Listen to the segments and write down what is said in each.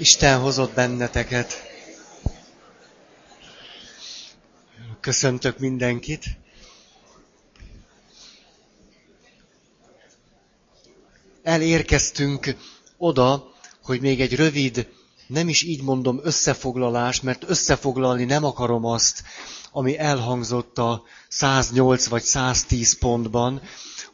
Isten hozott benneteket. Köszöntök mindenkit. Elérkeztünk oda, hogy még egy rövid, nem is így mondom összefoglalás, mert összefoglalni nem akarom azt, ami elhangzott a 108 vagy 110 pontban,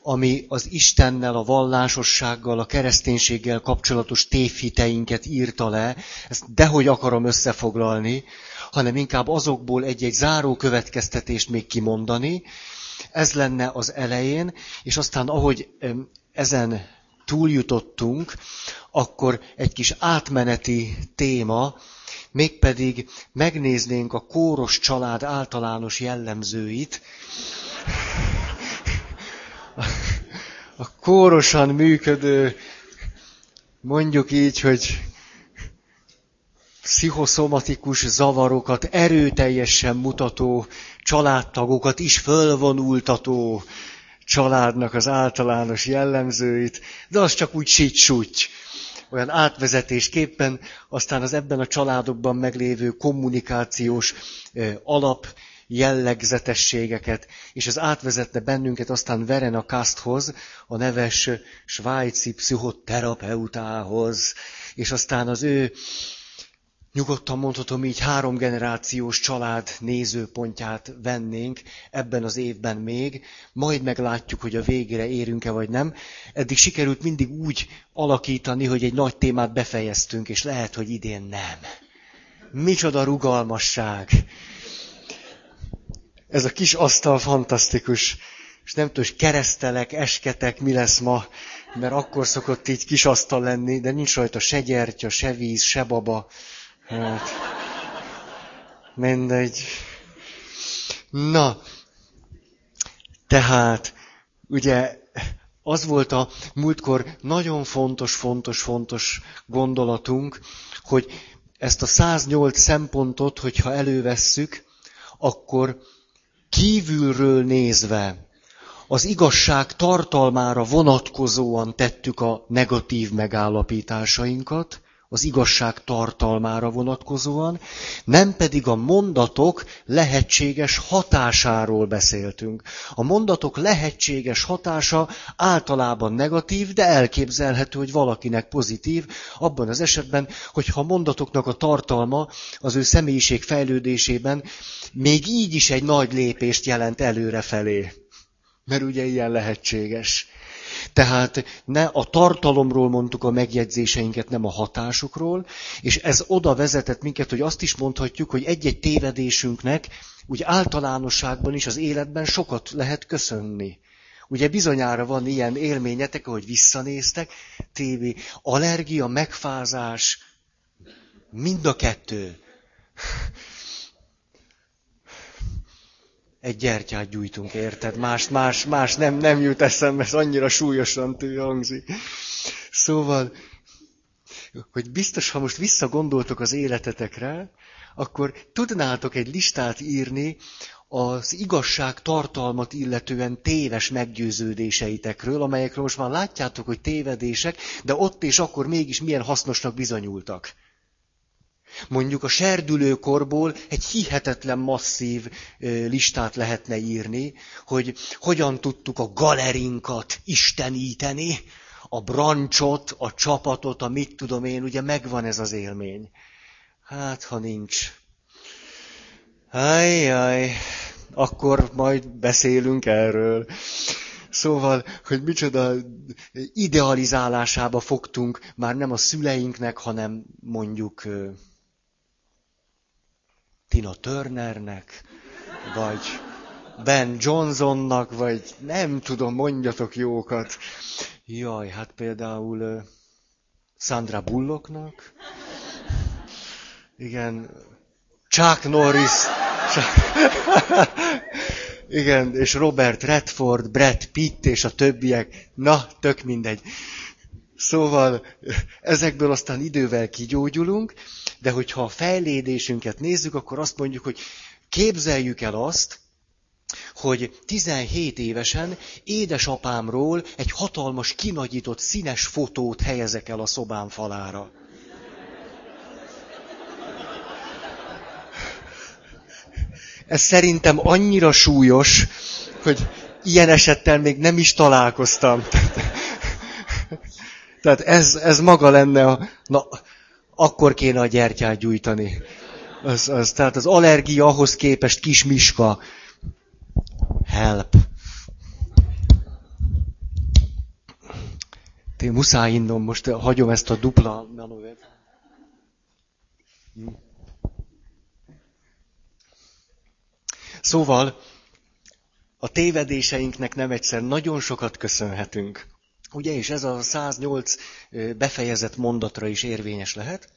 ami az Istennel, a vallásossággal, a kereszténységgel kapcsolatos tévhiteinket írta le, ezt dehogy akarom összefoglalni, hanem inkább azokból egy-egy záró következtetést még kimondani. Ez lenne az elején, és aztán ahogy ezen túljutottunk, akkor egy kis átmeneti téma, mégpedig megnéznénk a kóros család általános jellemzőit, a kórosan működő, mondjuk így, hogy pszichoszomatikus zavarokat erőteljesen mutató családtagokat is fölvonultató családnak az általános jellemzőit, de az csak úgy sítsúgy, olyan átvezetésképpen, aztán az ebben a családokban meglévő kommunikációs alap jellegzetességeket, és ez átvezetne bennünket aztán Verena Kasthoz, a neves svájci pszichoterapeutához, és aztán az ő nyugodtan mondhatom így három generációs család nézőpontját vennénk ebben az évben még, majd meglátjuk, hogy a végére érünk-e vagy nem. Eddig sikerült mindig úgy alakítani, hogy egy nagy témát befejeztünk, és lehet, hogy idén nem. Micsoda rugalmasság! Ez a kis asztal fantasztikus. És nem tudom, hogy keresztelek, esketek, mi lesz ma, mert akkor szokott így kis asztal lenni, de nincs rajta se gyertya, se víz, se baba. Hát, mindegy. Na, tehát, ugye, az volt a múltkor nagyon fontos, fontos, fontos gondolatunk, hogy ezt a 108 szempontot, hogyha elővesszük, akkor kívülről nézve az igazság tartalmára vonatkozóan tettük a negatív megállapításainkat, az igazság tartalmára vonatkozóan, nem pedig a mondatok lehetséges hatásáról beszéltünk. A mondatok lehetséges hatása általában negatív, de elképzelhető, hogy valakinek pozitív, abban az esetben, hogyha a mondatoknak a tartalma az ő személyiség fejlődésében még így is egy nagy lépést jelent előre felé. Mert ugye ilyen lehetséges. Tehát ne a tartalomról mondtuk a megjegyzéseinket, nem a hatásukról, és ez oda vezetett minket, hogy azt is mondhatjuk, hogy egy-egy tévedésünknek úgy általánosságban is az életben sokat lehet köszönni. Ugye bizonyára van ilyen élményetek, ahogy visszanéztek, tévé, allergia, megfázás, mind a kettő egy gyertyát gyújtunk, érted? Más, más, más nem, nem jut eszembe, ez annyira súlyosan tű hangzik. Szóval, hogy biztos, ha most visszagondoltok az életetekre, akkor tudnátok egy listát írni az igazság tartalmat illetően téves meggyőződéseitekről, amelyekről most már látjátok, hogy tévedések, de ott és akkor mégis milyen hasznosnak bizonyultak. Mondjuk a serdülőkorból egy hihetetlen masszív listát lehetne írni, hogy hogyan tudtuk a galerinkat isteníteni, a brancsot, a csapatot, a mit tudom én, ugye megvan ez az élmény. Hát, ha nincs. Ajjaj, akkor majd beszélünk erről. Szóval, hogy micsoda idealizálásába fogtunk már nem a szüleinknek, hanem mondjuk Tina Turnernek, vagy Ben Johnsonnak, vagy nem tudom, mondjatok jókat. Jaj, hát például Sandra Bullocknak. Igen, Chuck Norris. Igen, és Robert Redford, Brad Pitt és a többiek. Na, tök mindegy. Szóval ezekből aztán idővel kigyógyulunk, de hogyha a fejlédésünket nézzük, akkor azt mondjuk, hogy képzeljük el azt, hogy 17 évesen édesapámról egy hatalmas, kinagyított színes fotót helyezek el a szobám falára. Ez szerintem annyira súlyos, hogy ilyen esettel még nem is találkoztam. Tehát ez, ez maga lenne a... Na, akkor kéne a gyertyát gyújtani. Az, az, tehát az allergia ahhoz képest kis miska. Help. Én muszáj innom, most hagyom ezt a dupla manovert. Szóval a tévedéseinknek nem egyszer nagyon sokat köszönhetünk. Ugye, és ez a 108 befejezett mondatra is érvényes lehet.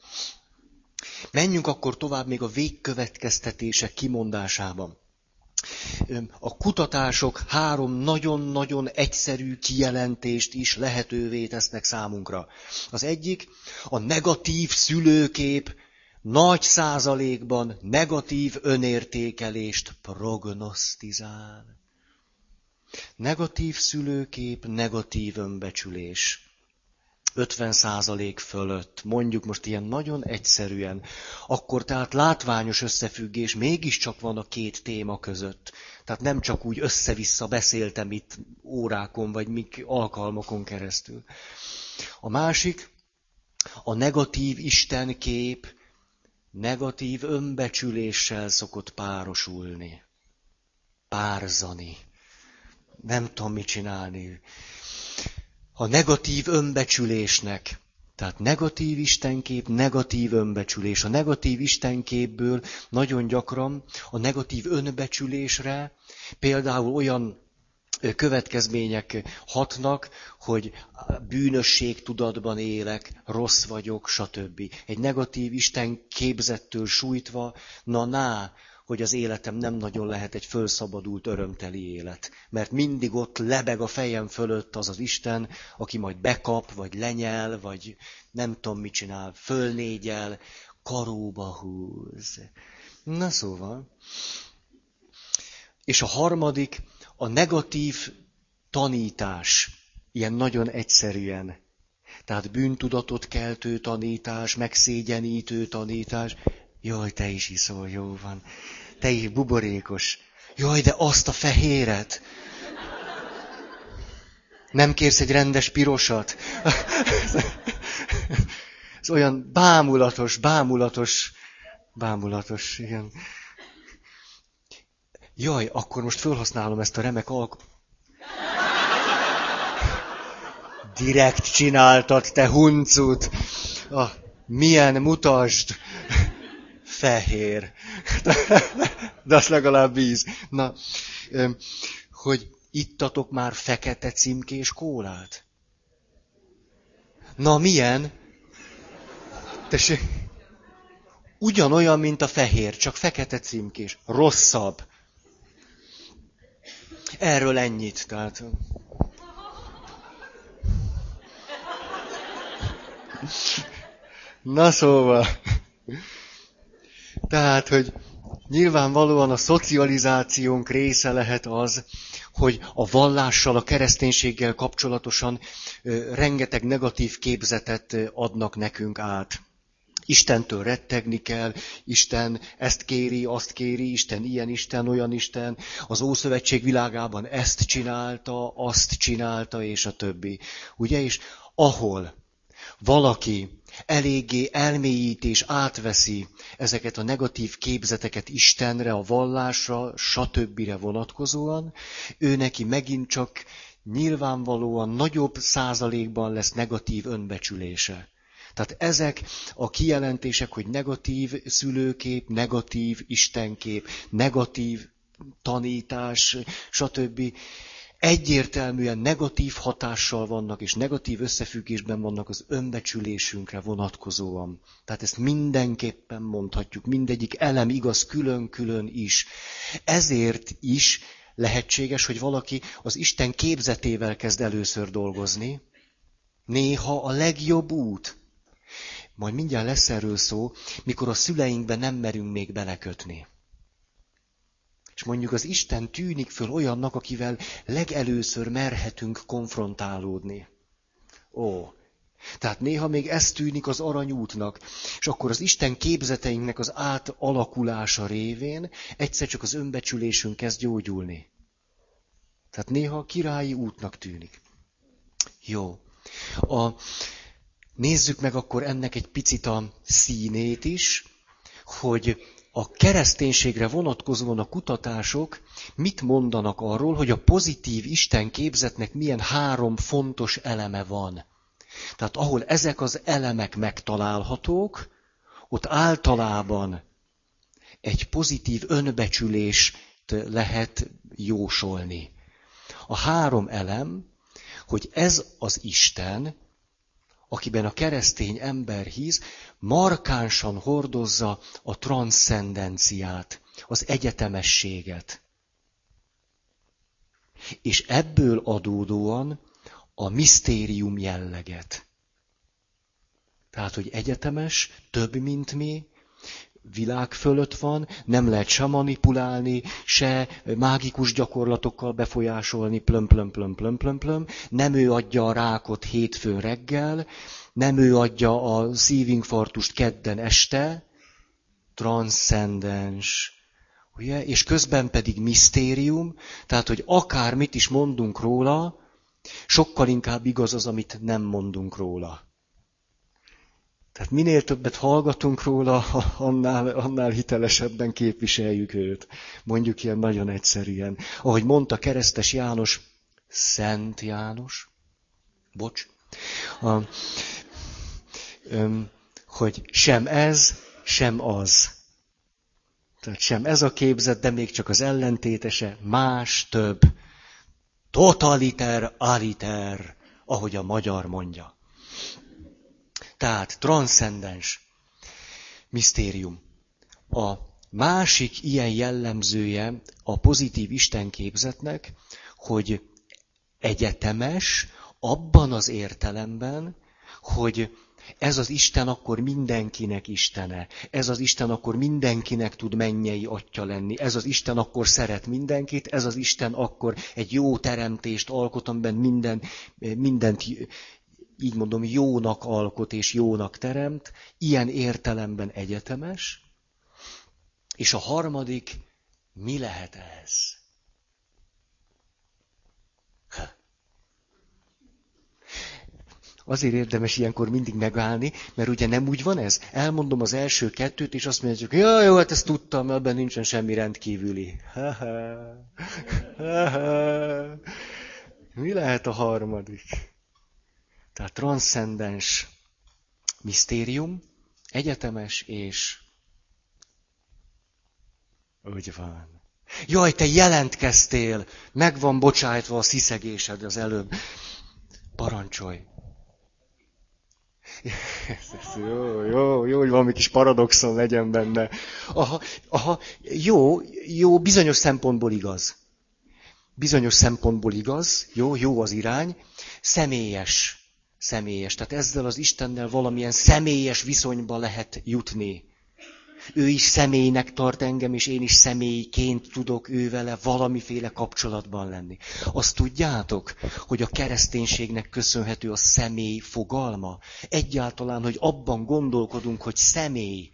Menjünk akkor tovább még a végkövetkeztetések kimondásában. A kutatások három nagyon-nagyon egyszerű kijelentést is lehetővé tesznek számunkra. Az egyik, a negatív szülőkép nagy százalékban negatív önértékelést prognosztizál. Negatív szülőkép, negatív önbecsülés. 50 százalék fölött, mondjuk most ilyen nagyon egyszerűen, akkor tehát látványos összefüggés mégiscsak van a két téma között. Tehát nem csak úgy össze-vissza beszéltem itt órákon, vagy mik alkalmakon keresztül. A másik, a negatív istenkép negatív önbecsüléssel szokott párosulni. Párzani. Nem tudom, mit csinálni. A negatív önbecsülésnek, tehát negatív istenkép, negatív önbecsülés. A negatív istenképből nagyon gyakran a negatív önbecsülésre például olyan következmények hatnak, hogy bűnösség tudatban élek, rossz vagyok, stb. Egy negatív Isten képzettől sújtva, na ná, hogy az életem nem nagyon lehet egy fölszabadult, örömteli élet. Mert mindig ott lebeg a fejem fölött az az Isten, aki majd bekap, vagy lenyel, vagy nem tudom mit csinál, fölnégyel, karóba húz. Na szóval. És a harmadik, a negatív tanítás, ilyen nagyon egyszerűen. Tehát bűntudatot keltő tanítás, megszégyenítő tanítás. Jaj, te is iszol, jó van. Te is buborékos. Jaj, de azt a fehéret. Nem kérsz egy rendes pirosat? Ez olyan bámulatos, bámulatos, bámulatos, igen. Jaj, akkor most felhasználom ezt a remek alk... Direkt csináltad, te huncut! Ah, milyen mutasd! Fehér. De az legalább víz. Na, hogy ittatok már fekete címkés kólát? Na, milyen? Tessék, ugyanolyan, mint a fehér, csak fekete címkés. Rosszabb. Erről ennyit. Tehát... Na szóval. Tehát, hogy nyilvánvalóan a szocializációnk része lehet az, hogy a vallással, a kereszténységgel kapcsolatosan rengeteg negatív képzetet adnak nekünk át. Istentől rettegni kell, Isten ezt kéri, azt kéri, Isten ilyen Isten, olyan Isten, az Ószövetség világában ezt csinálta, azt csinálta, és a többi. Ugye, és ahol valaki eléggé elmélyít és átveszi ezeket a negatív képzeteket Istenre, a vallásra, stb. vonatkozóan, ő neki megint csak nyilvánvalóan nagyobb százalékban lesz negatív önbecsülése. Tehát ezek a kijelentések, hogy negatív szülőkép, negatív istenkép, negatív tanítás, stb. Egyértelműen negatív hatással vannak, és negatív összefüggésben vannak az önbecsülésünkre vonatkozóan. Tehát ezt mindenképpen mondhatjuk, mindegyik elem igaz külön-külön is. Ezért is lehetséges, hogy valaki az Isten képzetével kezd először dolgozni. Néha a legjobb út. Majd mindjárt lesz erről szó, mikor a szüleinkbe nem merünk még belekötni. És mondjuk az Isten tűnik föl olyannak, akivel legelőször merhetünk konfrontálódni. Ó, Tehát néha még ez tűnik az aranyútnak. És akkor az Isten képzeteinknek az átalakulása révén egyszer csak az önbecsülésünk kezd gyógyulni. Tehát néha a királyi útnak tűnik. Jó. A, nézzük meg akkor ennek egy picit a színét is, hogy a kereszténységre vonatkozóan a kutatások mit mondanak arról, hogy a pozitív Isten képzetnek milyen három fontos eleme van. Tehát ahol ezek az elemek megtalálhatók, ott általában egy pozitív önbecsülést lehet jósolni. A három elem, hogy ez az Isten, akiben a keresztény ember hisz, markánsan hordozza a transzcendenciát, az egyetemességet. És ebből adódóan a misztérium jelleget. Tehát, hogy egyetemes, több, mint mi, világ fölött van, nem lehet se manipulálni, se mágikus gyakorlatokkal befolyásolni, plöm, plöm, plöm, plöm, plöm, plöm. Nem ő adja a rákot hétfőn reggel, nem ő adja a szívinfarktust kedden este, transzcendens. Ugye? És közben pedig misztérium, tehát, hogy akármit is mondunk róla, sokkal inkább igaz az, amit nem mondunk róla. Tehát minél többet hallgatunk róla, annál, annál hitelesebben képviseljük őt. Mondjuk ilyen nagyon egyszerűen. Ahogy mondta keresztes János, Szent János, bocs, a, öm, hogy sem ez, sem az. Tehát sem ez a képzet, de még csak az ellentétese, más, több. Totaliter, aliter, ahogy a magyar mondja. Tehát transzcendens misztérium. A másik ilyen jellemzője a pozitív istenképzetnek, hogy egyetemes abban az értelemben, hogy ez az Isten akkor mindenkinek Istene. Ez az Isten akkor mindenkinek tud mennyei atya lenni. Ez az Isten akkor szeret mindenkit. Ez az Isten akkor egy jó teremtést alkot, amiben minden, mindent így mondom, jónak alkot és jónak teremt, ilyen értelemben egyetemes, és a harmadik, mi lehet ez? Azért érdemes ilyenkor mindig megállni, mert ugye nem úgy van ez. Elmondom az első kettőt, és azt mondjuk, ja, jó, hát ezt tudtam, ebben nincsen semmi rendkívüli. Mi lehet a harmadik? Tehát transzcendens misztérium, egyetemes és úgy van. Jaj, te jelentkeztél, meg van bocsájtva a sziszegésed az előbb. Parancsolj. jó, jó, jó, hogy valami kis paradoxon legyen benne. Aha, aha, jó, jó, bizonyos szempontból igaz. Bizonyos szempontból igaz, jó, jó az irány, személyes személyes. Tehát ezzel az Istennel valamilyen személyes viszonyba lehet jutni. Ő is személynek tart engem, és én is személyként tudok ő vele valamiféle kapcsolatban lenni. Azt tudjátok, hogy a kereszténységnek köszönhető a személy fogalma? Egyáltalán, hogy abban gondolkodunk, hogy személy,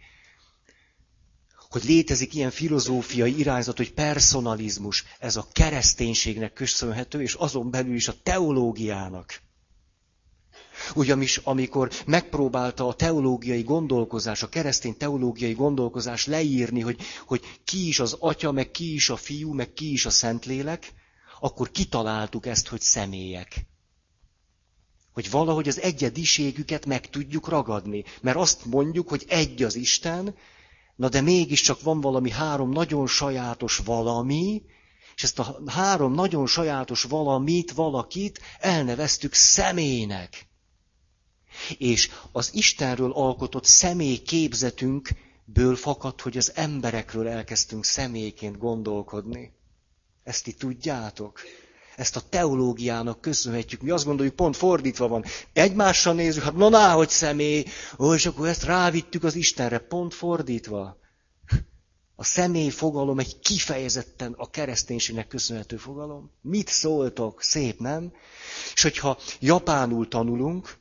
hogy létezik ilyen filozófiai irányzat, hogy personalizmus, ez a kereszténységnek köszönhető, és azon belül is a teológiának. Ugyanis amikor megpróbálta a teológiai gondolkozás, a keresztény teológiai gondolkozás leírni, hogy, hogy ki is az atya, meg ki is a fiú, meg ki is a szentlélek, akkor kitaláltuk ezt, hogy személyek. Hogy valahogy az egyediségüket meg tudjuk ragadni. Mert azt mondjuk, hogy egy az Isten, na de mégiscsak van valami három nagyon sajátos valami, és ezt a három nagyon sajátos valamit, valakit elneveztük személynek. És az Istenről alkotott személy képzetünkből fakad, hogy az emberekről elkezdtünk személyként gondolkodni. Ezt ti tudjátok? Ezt a teológiának köszönhetjük. Mi azt gondoljuk, pont fordítva van. Egymással nézzük, hát na, na hogy személy, ó, és akkor ezt rávittük az Istenre, pont fordítva. A személy fogalom egy kifejezetten a kereszténységnek köszönhető fogalom. Mit szóltok? Szép, nem? És hogyha japánul tanulunk,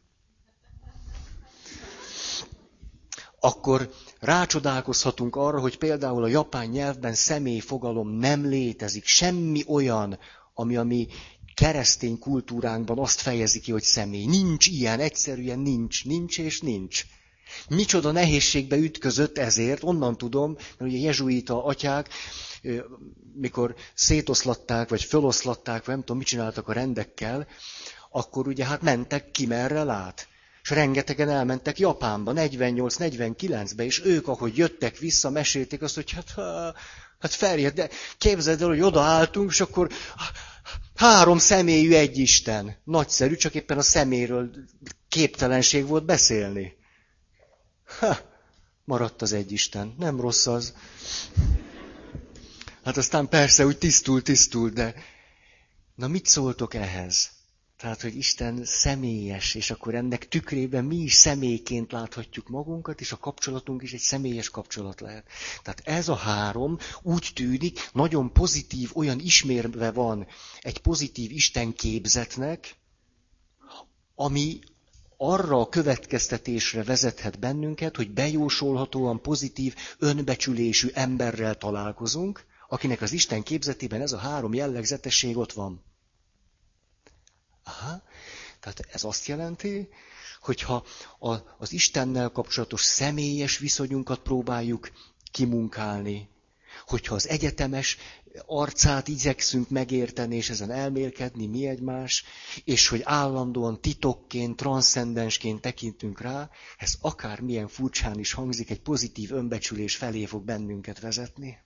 akkor rácsodálkozhatunk arra, hogy például a japán nyelvben személyfogalom nem létezik. Semmi olyan, ami a mi keresztény kultúránkban azt fejezi ki, hogy személy. Nincs ilyen, egyszerűen nincs, nincs és nincs. Micsoda nehézségbe ütközött ezért, onnan tudom, mert ugye jezsuita atyák, mikor szétoszlatták, vagy föloszlatták, vagy nem tudom, mit csináltak a rendekkel, akkor ugye hát mentek ki merre lát. És rengetegen elmentek Japánba, 48-49-be, és ők, ahogy jöttek vissza, mesélték azt, hogy hát, hát Ferjed, de képzeld el, hogy odaálltunk, és akkor három személyű egy Isten. Nagyszerű, csak éppen a szeméről képtelenség volt beszélni. Ha, maradt az egy Isten. Nem rossz az. Hát aztán persze úgy tisztul, tisztul, de na mit szóltok ehhez? Tehát, hogy Isten személyes, és akkor ennek tükrében mi is személyként láthatjuk magunkat, és a kapcsolatunk is egy személyes kapcsolat lehet. Tehát ez a három úgy tűnik, nagyon pozitív, olyan ismérve van egy pozitív Isten képzetnek, ami arra a következtetésre vezethet bennünket, hogy bejósolhatóan pozitív, önbecsülésű emberrel találkozunk, akinek az Isten képzetében ez a három jellegzetesség ott van. Aha, tehát ez azt jelenti, hogyha a, az Istennel kapcsolatos személyes viszonyunkat próbáljuk kimunkálni, hogyha az egyetemes arcát igyekszünk megérteni, és ezen elmélkedni, mi egymás, és hogy állandóan titokként, transzcendensként tekintünk rá, ez akármilyen furcsán is hangzik, egy pozitív önbecsülés felé fog bennünket vezetni.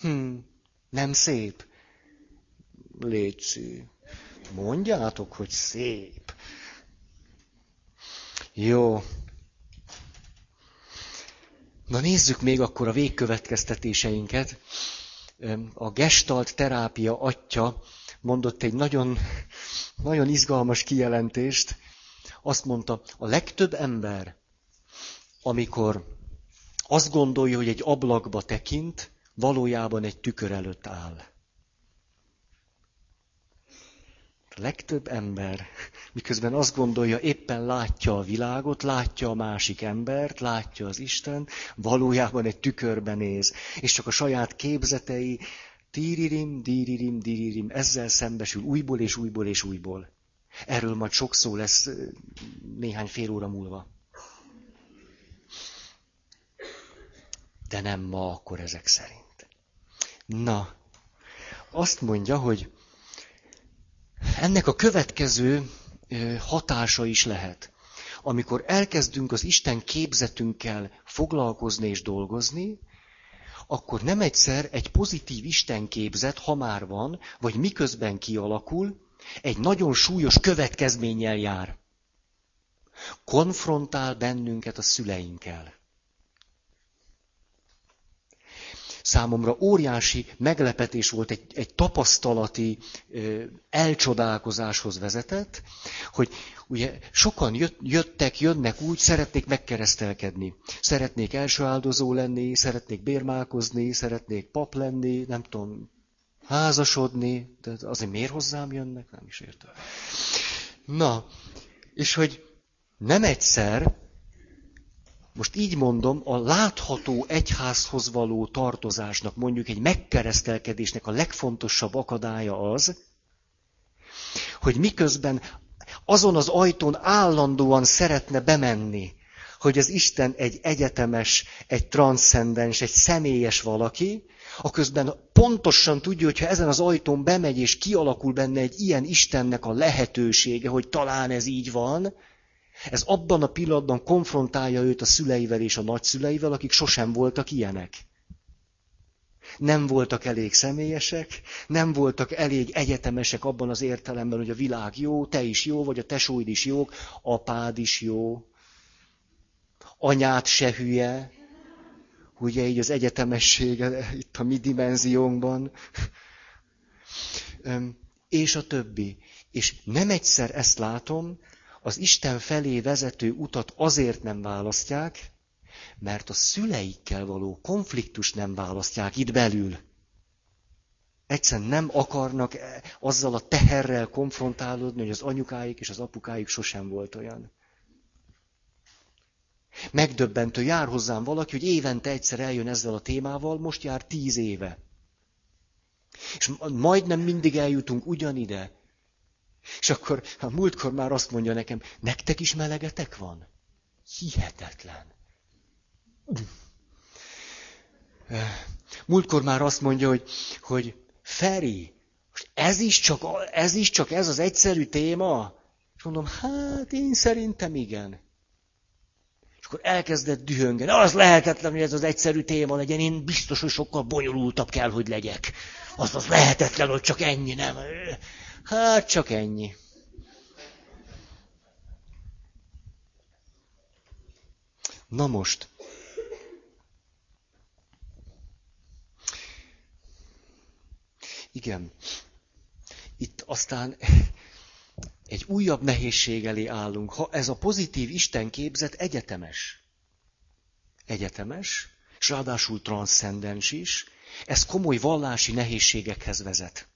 Hm, nem szép? Légy Mondjátok, hogy szép. Jó. Na nézzük még akkor a végkövetkeztetéseinket. A gestalt terápia atya mondott egy nagyon, nagyon izgalmas kijelentést. Azt mondta, a legtöbb ember, amikor azt gondolja, hogy egy ablakba tekint, valójában egy tükör előtt áll. A legtöbb ember, miközben azt gondolja, éppen látja a világot, látja a másik embert, látja az Isten, valójában egy tükörben néz, és csak a saját képzetei, tíririm, díririm, díririm, ezzel szembesül újból és újból és újból. Erről majd sok szó lesz néhány fél óra múlva. De nem ma akkor ezek szerint. Na, azt mondja, hogy ennek a következő hatása is lehet. Amikor elkezdünk az Isten képzetünkkel foglalkozni és dolgozni, akkor nem egyszer egy pozitív Isten képzet, ha már van, vagy miközben kialakul, egy nagyon súlyos következménnyel jár. Konfrontál bennünket a szüleinkkel. Számomra óriási meglepetés volt, egy, egy tapasztalati elcsodálkozáshoz vezetett, hogy ugye sokan jött, jöttek, jönnek úgy, szeretnék megkeresztelkedni. Szeretnék első áldozó lenni, szeretnék bérmálkozni, szeretnék pap lenni, nem tudom, házasodni, de azért miért hozzám jönnek, nem is értem. Na, és hogy nem egyszer, most így mondom, a látható egyházhoz való tartozásnak, mondjuk egy megkeresztelkedésnek a legfontosabb akadálya az, hogy miközben azon az ajtón állandóan szeretne bemenni, hogy az Isten egy egyetemes, egy transzcendens, egy személyes valaki, aközben pontosan tudja, hogy ha ezen az ajtón bemegy, és kialakul benne egy ilyen Istennek a lehetősége, hogy talán ez így van, ez abban a pillanatban konfrontálja őt a szüleivel és a nagyszüleivel, akik sosem voltak ilyenek. Nem voltak elég személyesek, nem voltak elég egyetemesek abban az értelemben, hogy a világ jó, te is jó, vagy a tesóid is jók, apád is jó, anyád se hülye, ugye így az egyetemessége itt a mi dimenziónkban, és a többi. És nem egyszer ezt látom, az Isten felé vezető utat azért nem választják, mert a szüleikkel való konfliktus nem választják itt belül. Egyszerűen nem akarnak azzal a teherrel konfrontálódni, hogy az anyukáik és az apukáik sosem volt olyan. Megdöbbentő, jár hozzám valaki, hogy évente egyszer eljön ezzel a témával, most jár tíz éve. És majdnem mindig eljutunk ugyanide. És akkor a múltkor már azt mondja nekem, nektek is melegetek van? Hihetetlen. Múltkor már azt mondja, hogy, hogy Feri, most ez is, csak, ez is csak ez az egyszerű téma? És mondom, hát én szerintem igen. És akkor elkezdett dühöngeni. Az lehetetlen, hogy ez az egyszerű téma legyen. Én biztos, hogy sokkal bonyolultabb kell, hogy legyek. Az az lehetetlen, hogy csak ennyi, nem? Hát csak ennyi. Na most. Igen. Itt aztán egy újabb nehézség elé állunk. Ha ez a pozitív Isten képzet egyetemes. Egyetemes, és ráadásul transzcendens is, ez komoly vallási nehézségekhez vezet.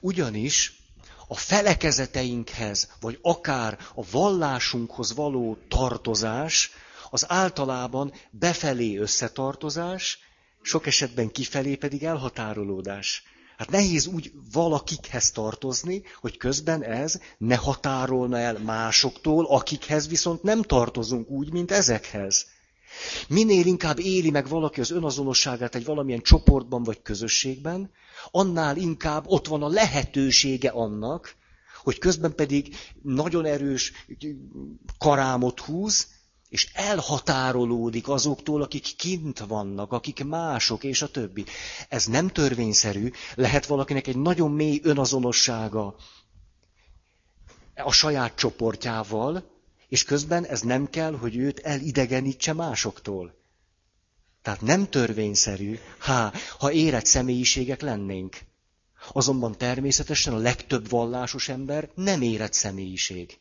Ugyanis a felekezeteinkhez, vagy akár a vallásunkhoz való tartozás, az általában befelé összetartozás, sok esetben kifelé pedig elhatárolódás. Hát nehéz úgy valakikhez tartozni, hogy közben ez ne határolna el másoktól, akikhez viszont nem tartozunk úgy, mint ezekhez. Minél inkább éli meg valaki az önazonosságát egy valamilyen csoportban vagy közösségben, annál inkább ott van a lehetősége annak, hogy közben pedig nagyon erős karámot húz, és elhatárolódik azoktól, akik kint vannak, akik mások, és a többi. Ez nem törvényszerű, lehet valakinek egy nagyon mély önazonossága a saját csoportjával, és közben ez nem kell, hogy őt elidegenítse másoktól. Tehát nem törvényszerű, ha, ha érett személyiségek lennénk. Azonban természetesen a legtöbb vallásos ember nem érett személyiség.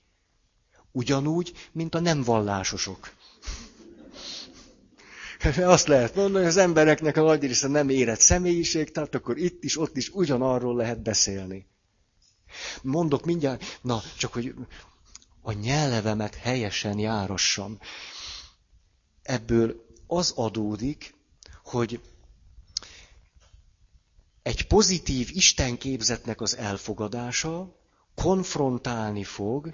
Ugyanúgy, mint a nem vallásosok. Azt lehet mondani, hogy az embereknek a nagy része nem érett személyiség, tehát akkor itt is, ott is ugyanarról lehet beszélni. Mondok mindjárt, na, csak hogy a nyelvemet helyesen járassam. Ebből az adódik, hogy egy pozitív istenképzetnek az elfogadása konfrontálni fog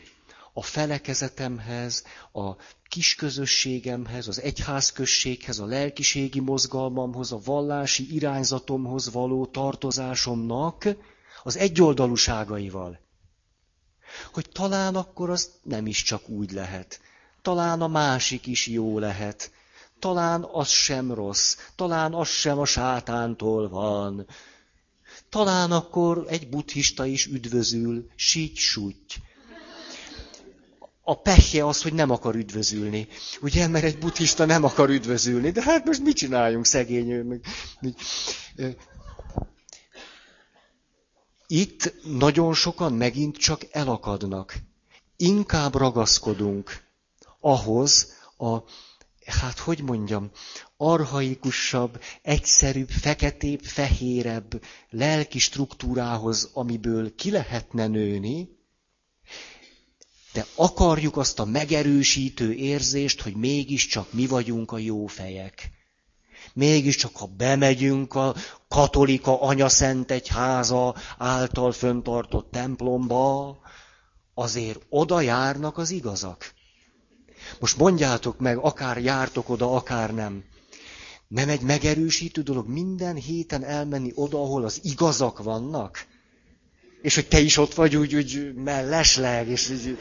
a felekezetemhez, a kisközösségemhez, az egyházközséghez, a lelkiségi mozgalmamhoz, a vallási irányzatomhoz való tartozásomnak az egyoldalúságaival. Hogy talán akkor az nem is csak úgy lehet. Talán a másik is jó lehet. Talán az sem rossz. Talán az sem a sátántól van. Talán akkor egy buddhista is üdvözül, sígy súgy a pehje az, hogy nem akar üdvözülni. Ugye, mert egy buddhista nem akar üdvözülni, de hát most mit csináljunk, szegény Itt nagyon sokan megint csak elakadnak. Inkább ragaszkodunk ahhoz a, hát hogy mondjam, arhaikusabb, egyszerűbb, feketébb, fehérebb lelki struktúrához, amiből ki lehetne nőni, de akarjuk azt a megerősítő érzést, hogy mégiscsak mi vagyunk a jó fejek. Mégiscsak, ha bemegyünk a katolika anyaszent egyháza által föntartott templomba, azért oda járnak az igazak. Most mondjátok meg, akár jártok oda, akár nem. Nem egy megerősítő dolog minden héten elmenni oda, ahol az igazak vannak? és hogy te is ott vagy úgy, úgy mellesleg, és úgy,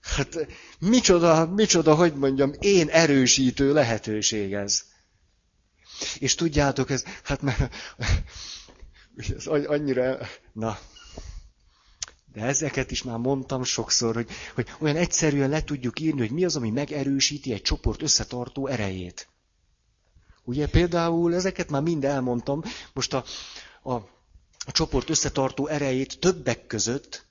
hát micsoda, micsoda, hogy mondjam, én erősítő lehetőség ez. És tudjátok, ez, hát mert, ez annyira, na, de ezeket is már mondtam sokszor, hogy, hogy olyan egyszerűen le tudjuk írni, hogy mi az, ami megerősíti egy csoport összetartó erejét. Ugye például ezeket már mind elmondtam, most a, a a csoport összetartó erejét többek között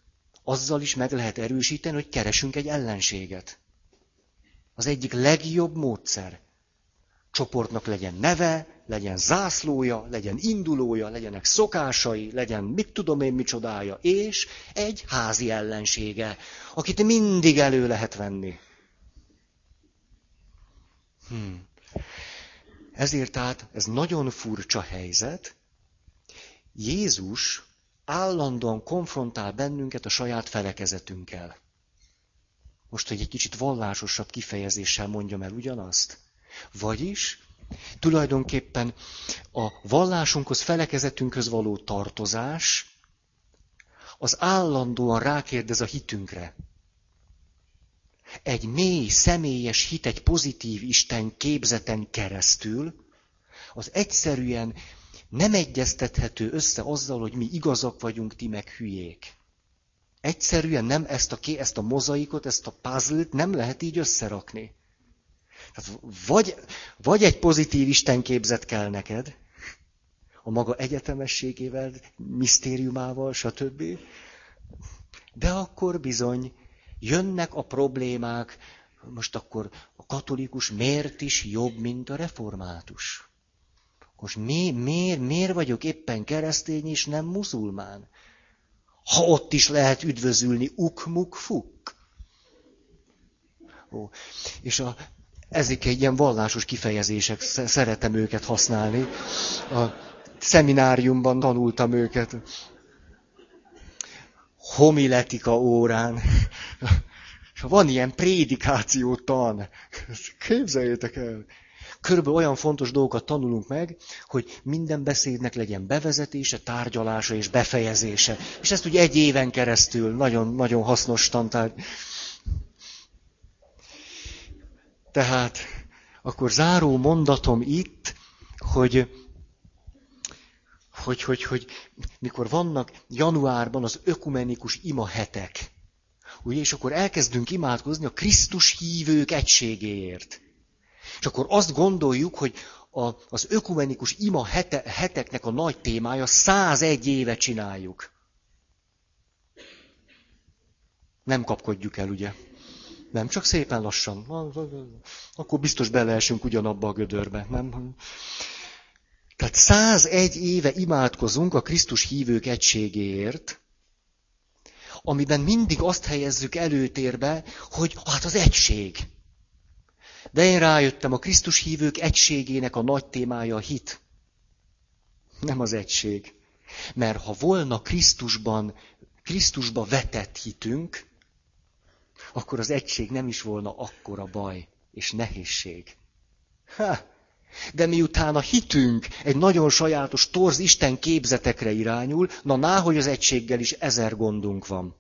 azzal is meg lehet erősíteni, hogy keresünk egy ellenséget. Az egyik legjobb módszer. Csoportnak legyen neve, legyen zászlója, legyen indulója, legyenek szokásai, legyen mit tudom én micsodája, és egy házi ellensége, akit mindig elő lehet venni. Hmm. Ezért tehát ez nagyon furcsa helyzet. Jézus állandóan konfrontál bennünket a saját felekezetünkkel. Most, hogy egy kicsit vallásosabb kifejezéssel mondjam el ugyanazt. Vagyis tulajdonképpen a vallásunkhoz, felekezetünkhöz való tartozás az állandóan rákérdez a hitünkre. Egy mély, személyes hit, egy pozitív Isten képzeten keresztül, az egyszerűen nem egyeztethető össze azzal, hogy mi igazak vagyunk, ti meg hülyék. Egyszerűen nem ezt a, ezt a mozaikot, ezt a puzzle nem lehet így összerakni. Tehát vagy, vagy egy pozitív istenképzet kell neked, a maga egyetemességével, misztériumával, stb. De akkor bizony jönnek a problémák, most akkor a katolikus miért is jobb, mint a református? Most mi, miért, miért vagyok éppen keresztény és nem muzulmán? Ha ott is lehet üdvözülni, ukmuk fuk. Ó, és a, ezek egy ilyen vallásos kifejezések, szeretem őket használni. A szemináriumban tanultam őket. Homiletika órán. Van ilyen prédikáció tan. Képzeljétek el. Körülbelül olyan fontos dolgokat tanulunk meg, hogy minden beszédnek legyen bevezetése, tárgyalása és befejezése. És ezt ugye egy éven keresztül nagyon, nagyon hasznos tantárgy. Tehát akkor záró mondatom itt, hogy, hogy, hogy, hogy mikor vannak januárban az ökumenikus ima hetek, ugye, és akkor elkezdünk imádkozni a Krisztus hívők egységéért. És akkor azt gondoljuk, hogy a, az ökumenikus ima hete, heteknek a nagy témája 101 éve csináljuk. Nem kapkodjuk el, ugye? Nem, csak szépen lassan. Akkor biztos beleesünk ugyanabba a gödörbe. Nem? Tehát 101 éve imádkozunk a Krisztus hívők egységéért, amiben mindig azt helyezzük előtérbe, hogy hát az egység. De én rájöttem, a Krisztus hívők egységének a nagy témája a hit. Nem az egység. Mert ha volna Krisztusban, Krisztusba vetett hitünk, akkor az egység nem is volna akkora baj és nehézség. Ha, de miután a hitünk egy nagyon sajátos torz Isten képzetekre irányul, na náhogy az egységgel is ezer gondunk van.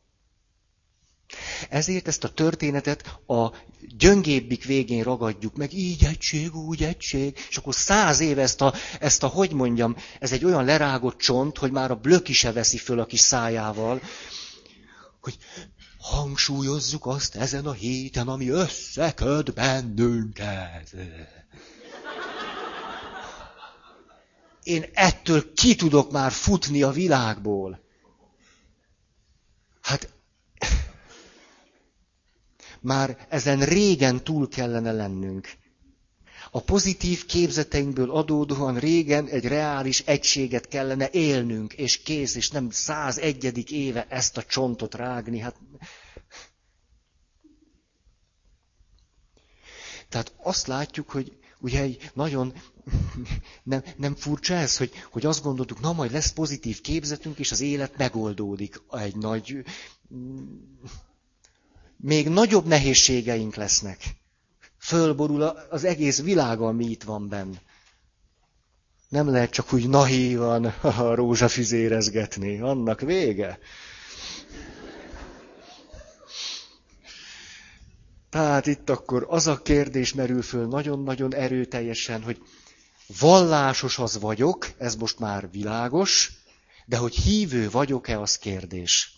Ezért ezt a történetet a gyöngébbik végén ragadjuk meg, így egység, úgy egység, és akkor száz év ezt a, ezt a, hogy mondjam, ez egy olyan lerágott csont, hogy már a blöki se veszi föl a kis szájával, hogy hangsúlyozzuk azt ezen a héten, ami összeköd bennünket. Én ettől ki tudok már futni a világból. Hát már ezen régen túl kellene lennünk. A pozitív képzeteinkből adódóan régen egy reális egységet kellene élnünk, és kész, és nem száz egyedik éve ezt a csontot rágni. Hát... Tehát azt látjuk, hogy ugye nagyon nem, nem furcsa ez, hogy, hogy azt gondoltuk, na majd lesz pozitív képzetünk, és az élet megoldódik. Egy nagy, még nagyobb nehézségeink lesznek. Fölborul az egész világ, ami itt van benn. Nem lehet csak úgy naívan a rózsafüzérezgetni. Annak vége. Tehát itt akkor az a kérdés merül föl nagyon-nagyon erőteljesen, hogy vallásos az vagyok, ez most már világos, de hogy hívő vagyok-e, az kérdés.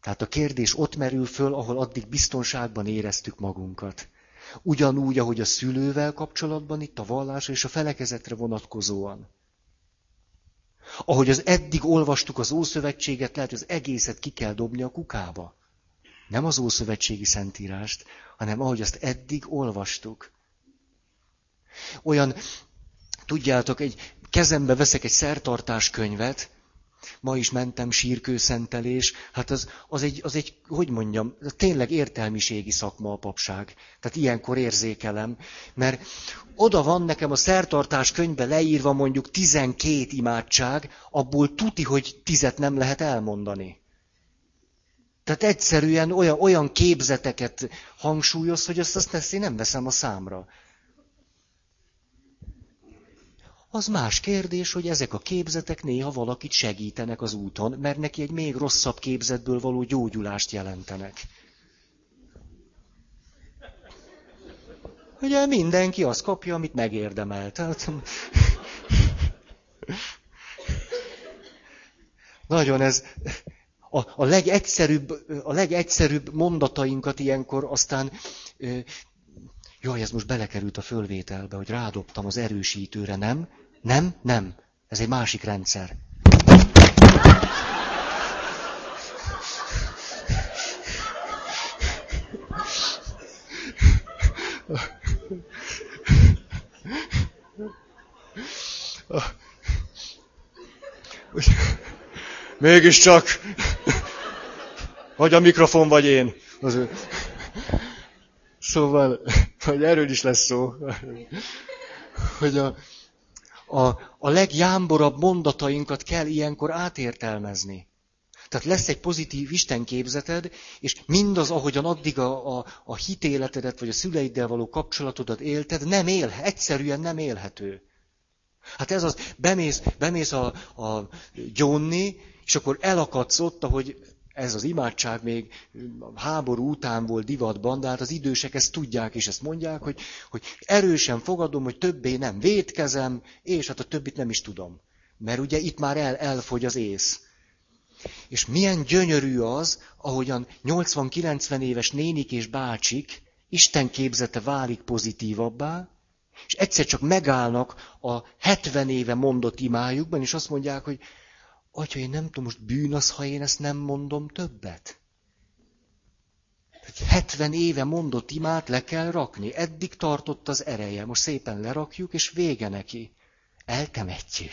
Tehát a kérdés ott merül föl, ahol addig biztonságban éreztük magunkat. Ugyanúgy, ahogy a szülővel kapcsolatban, itt a vallás és a felekezetre vonatkozóan. Ahogy az eddig olvastuk az Ószövetséget, lehet, hogy az egészet ki kell dobni a kukába. Nem az Ószövetségi Szentírást, hanem ahogy azt eddig olvastuk. Olyan, tudjátok, egy kezembe veszek egy szertartás könyvet, ma is mentem sírkőszentelés, hát az, az, egy, az egy, hogy mondjam, tényleg értelmiségi szakma a papság. Tehát ilyenkor érzékelem, mert oda van nekem a szertartás könyvbe leírva mondjuk 12 imádság, abból tuti, hogy tizet nem lehet elmondani. Tehát egyszerűen olyan, olyan képzeteket hangsúlyoz, hogy azt, azt, ezt én nem veszem a számra. Az más kérdés, hogy ezek a képzetek néha valakit segítenek az úton, mert neki egy még rosszabb képzetből való gyógyulást jelentenek. Ugye mindenki azt kapja, amit megérdemel. Tehát... Nagyon ez a, a, legegyszerűbb, a legegyszerűbb mondatainkat ilyenkor aztán Jaj, ez most belekerült a fölvételbe, hogy rádobtam az erősítőre, nem? Nem? Nem. Ez egy másik rendszer. Mégiscsak, vagy a mikrofon, vagy én. Szóval, hogy erről is lesz szó, hogy a, a, a legjámborabb mondatainkat kell ilyenkor átértelmezni. Tehát lesz egy pozitív istenképzeted, és mindaz, ahogyan addig a, a, a hitéletedet, vagy a szüleiddel való kapcsolatodat élted, nem él, egyszerűen nem élhető. Hát ez az, bemész, bemész a, a gyónni, és akkor elakadsz ott, ahogy ez az imádság még háború után volt divatban, de hát az idősek ezt tudják és ezt mondják, hogy, hogy erősen fogadom, hogy többé nem vétkezem, és hát a többit nem is tudom. Mert ugye itt már el, elfogy az ész. És milyen gyönyörű az, ahogyan 80-90 éves nénik és bácsik Isten képzete válik pozitívabbá, és egyszer csak megállnak a 70 éve mondott imájukban, és azt mondják, hogy Atya, én nem tudom, most bűn az, ha én ezt nem mondom többet. 70 éve mondott imát le kell rakni. Eddig tartott az ereje. Most szépen lerakjuk, és vége neki. Eltemetjük.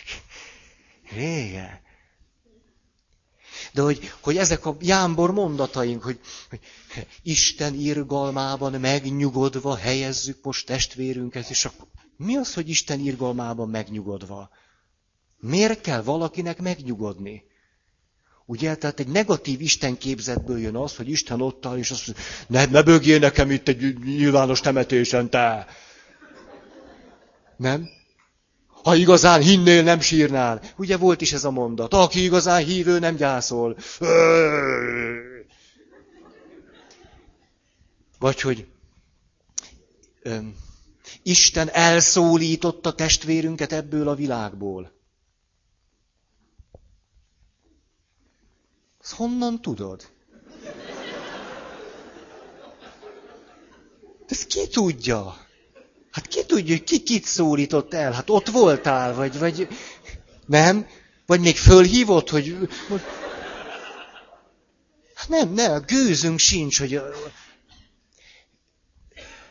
Vége. De hogy, hogy ezek a jámbor mondataink, hogy, hogy Isten irgalmában megnyugodva helyezzük most testvérünket, és akkor mi az, hogy Isten irgalmában megnyugodva? Miért kell valakinek megnyugodni? Ugye, tehát egy negatív Isten képzetből jön az, hogy Isten ott áll, és azt mondja, ne, ne bögjél nekem itt egy nyilvános temetésen, te! Nem? Ha igazán hinnél, nem sírnál. Ugye volt is ez a mondat. Aki igazán hívő, nem gyászol. Vagy hogy öm, Isten elszólította testvérünket ebből a világból. Honnan tudod? Ezt ki tudja? Hát ki tudja, hogy ki kit szólított el? Hát ott voltál, vagy, vagy nem? Vagy még fölhívott, hogy... Hát nem, nem, a gőzünk sincs, hogy...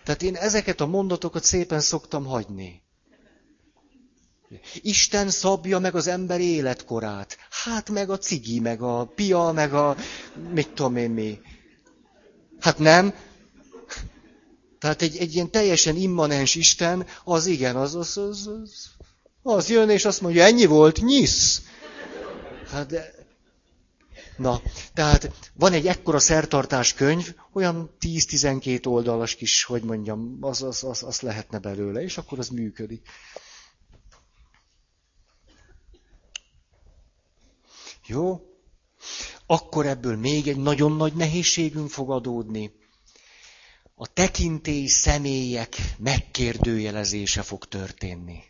Tehát én ezeket a mondatokat szépen szoktam hagyni. Isten szabja meg az ember életkorát. Hát meg a cigi, meg a pia, meg a mit tudom én mi. Hát nem. Tehát egy, egy ilyen teljesen immanens Isten, az igen, az, az, az, az, az jön és azt mondja, ennyi volt, nyisz. Hát de... Na, tehát van egy ekkora szertartás könyv, olyan 10-12 oldalas kis, hogy mondjam, az, az, az, az lehetne belőle, és akkor az működik. Jó? Akkor ebből még egy nagyon nagy nehézségünk fog adódni. A tekintély személyek megkérdőjelezése fog történni.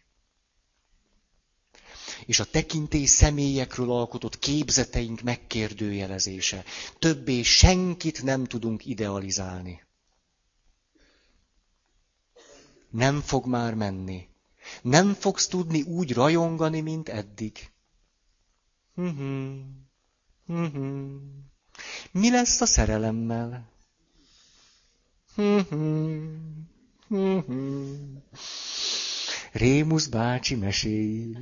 És a tekintély személyekről alkotott képzeteink megkérdőjelezése. Többé senkit nem tudunk idealizálni. Nem fog már menni. Nem fogsz tudni úgy rajongani, mint eddig. Mi lesz a szerelemmel? Rémusz bácsi meséi.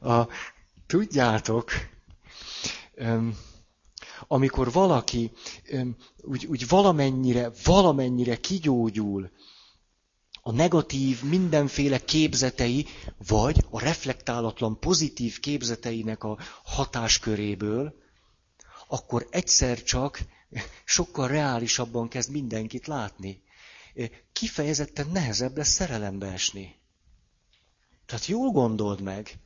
A, tudjátok, amikor valaki úgy, úgy valamennyire, valamennyire kigyógyul a negatív mindenféle képzetei, vagy a reflektálatlan pozitív képzeteinek a hatásköréből, akkor egyszer csak sokkal reálisabban kezd mindenkit látni. Kifejezetten nehezebb lesz szerelembe esni. Tehát jól gondold meg.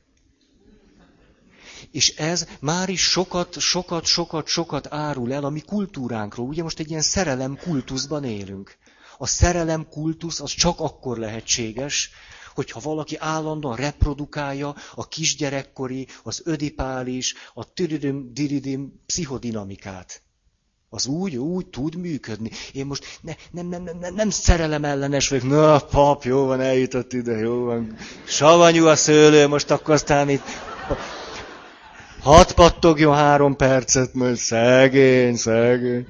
És ez már is sokat, sokat, sokat, sokat árul el a mi kultúránkról. Ugye most egy ilyen szerelem kultuszban élünk. A szerelem kultusz az csak akkor lehetséges, hogyha valaki állandóan reprodukálja a kisgyerekkori, az ödipális, a tüdidim, diridim pszichodinamikát. Az úgy, úgy tud működni. Én most ne, nem, nem, nem, nem szerelem ellenes vagyok. Na, pap, jó van, eljutott ide, jó van. Savanyú a szőlő, most akkor aztán itt... Hat pattogjon három percet, majd szegény, szegény.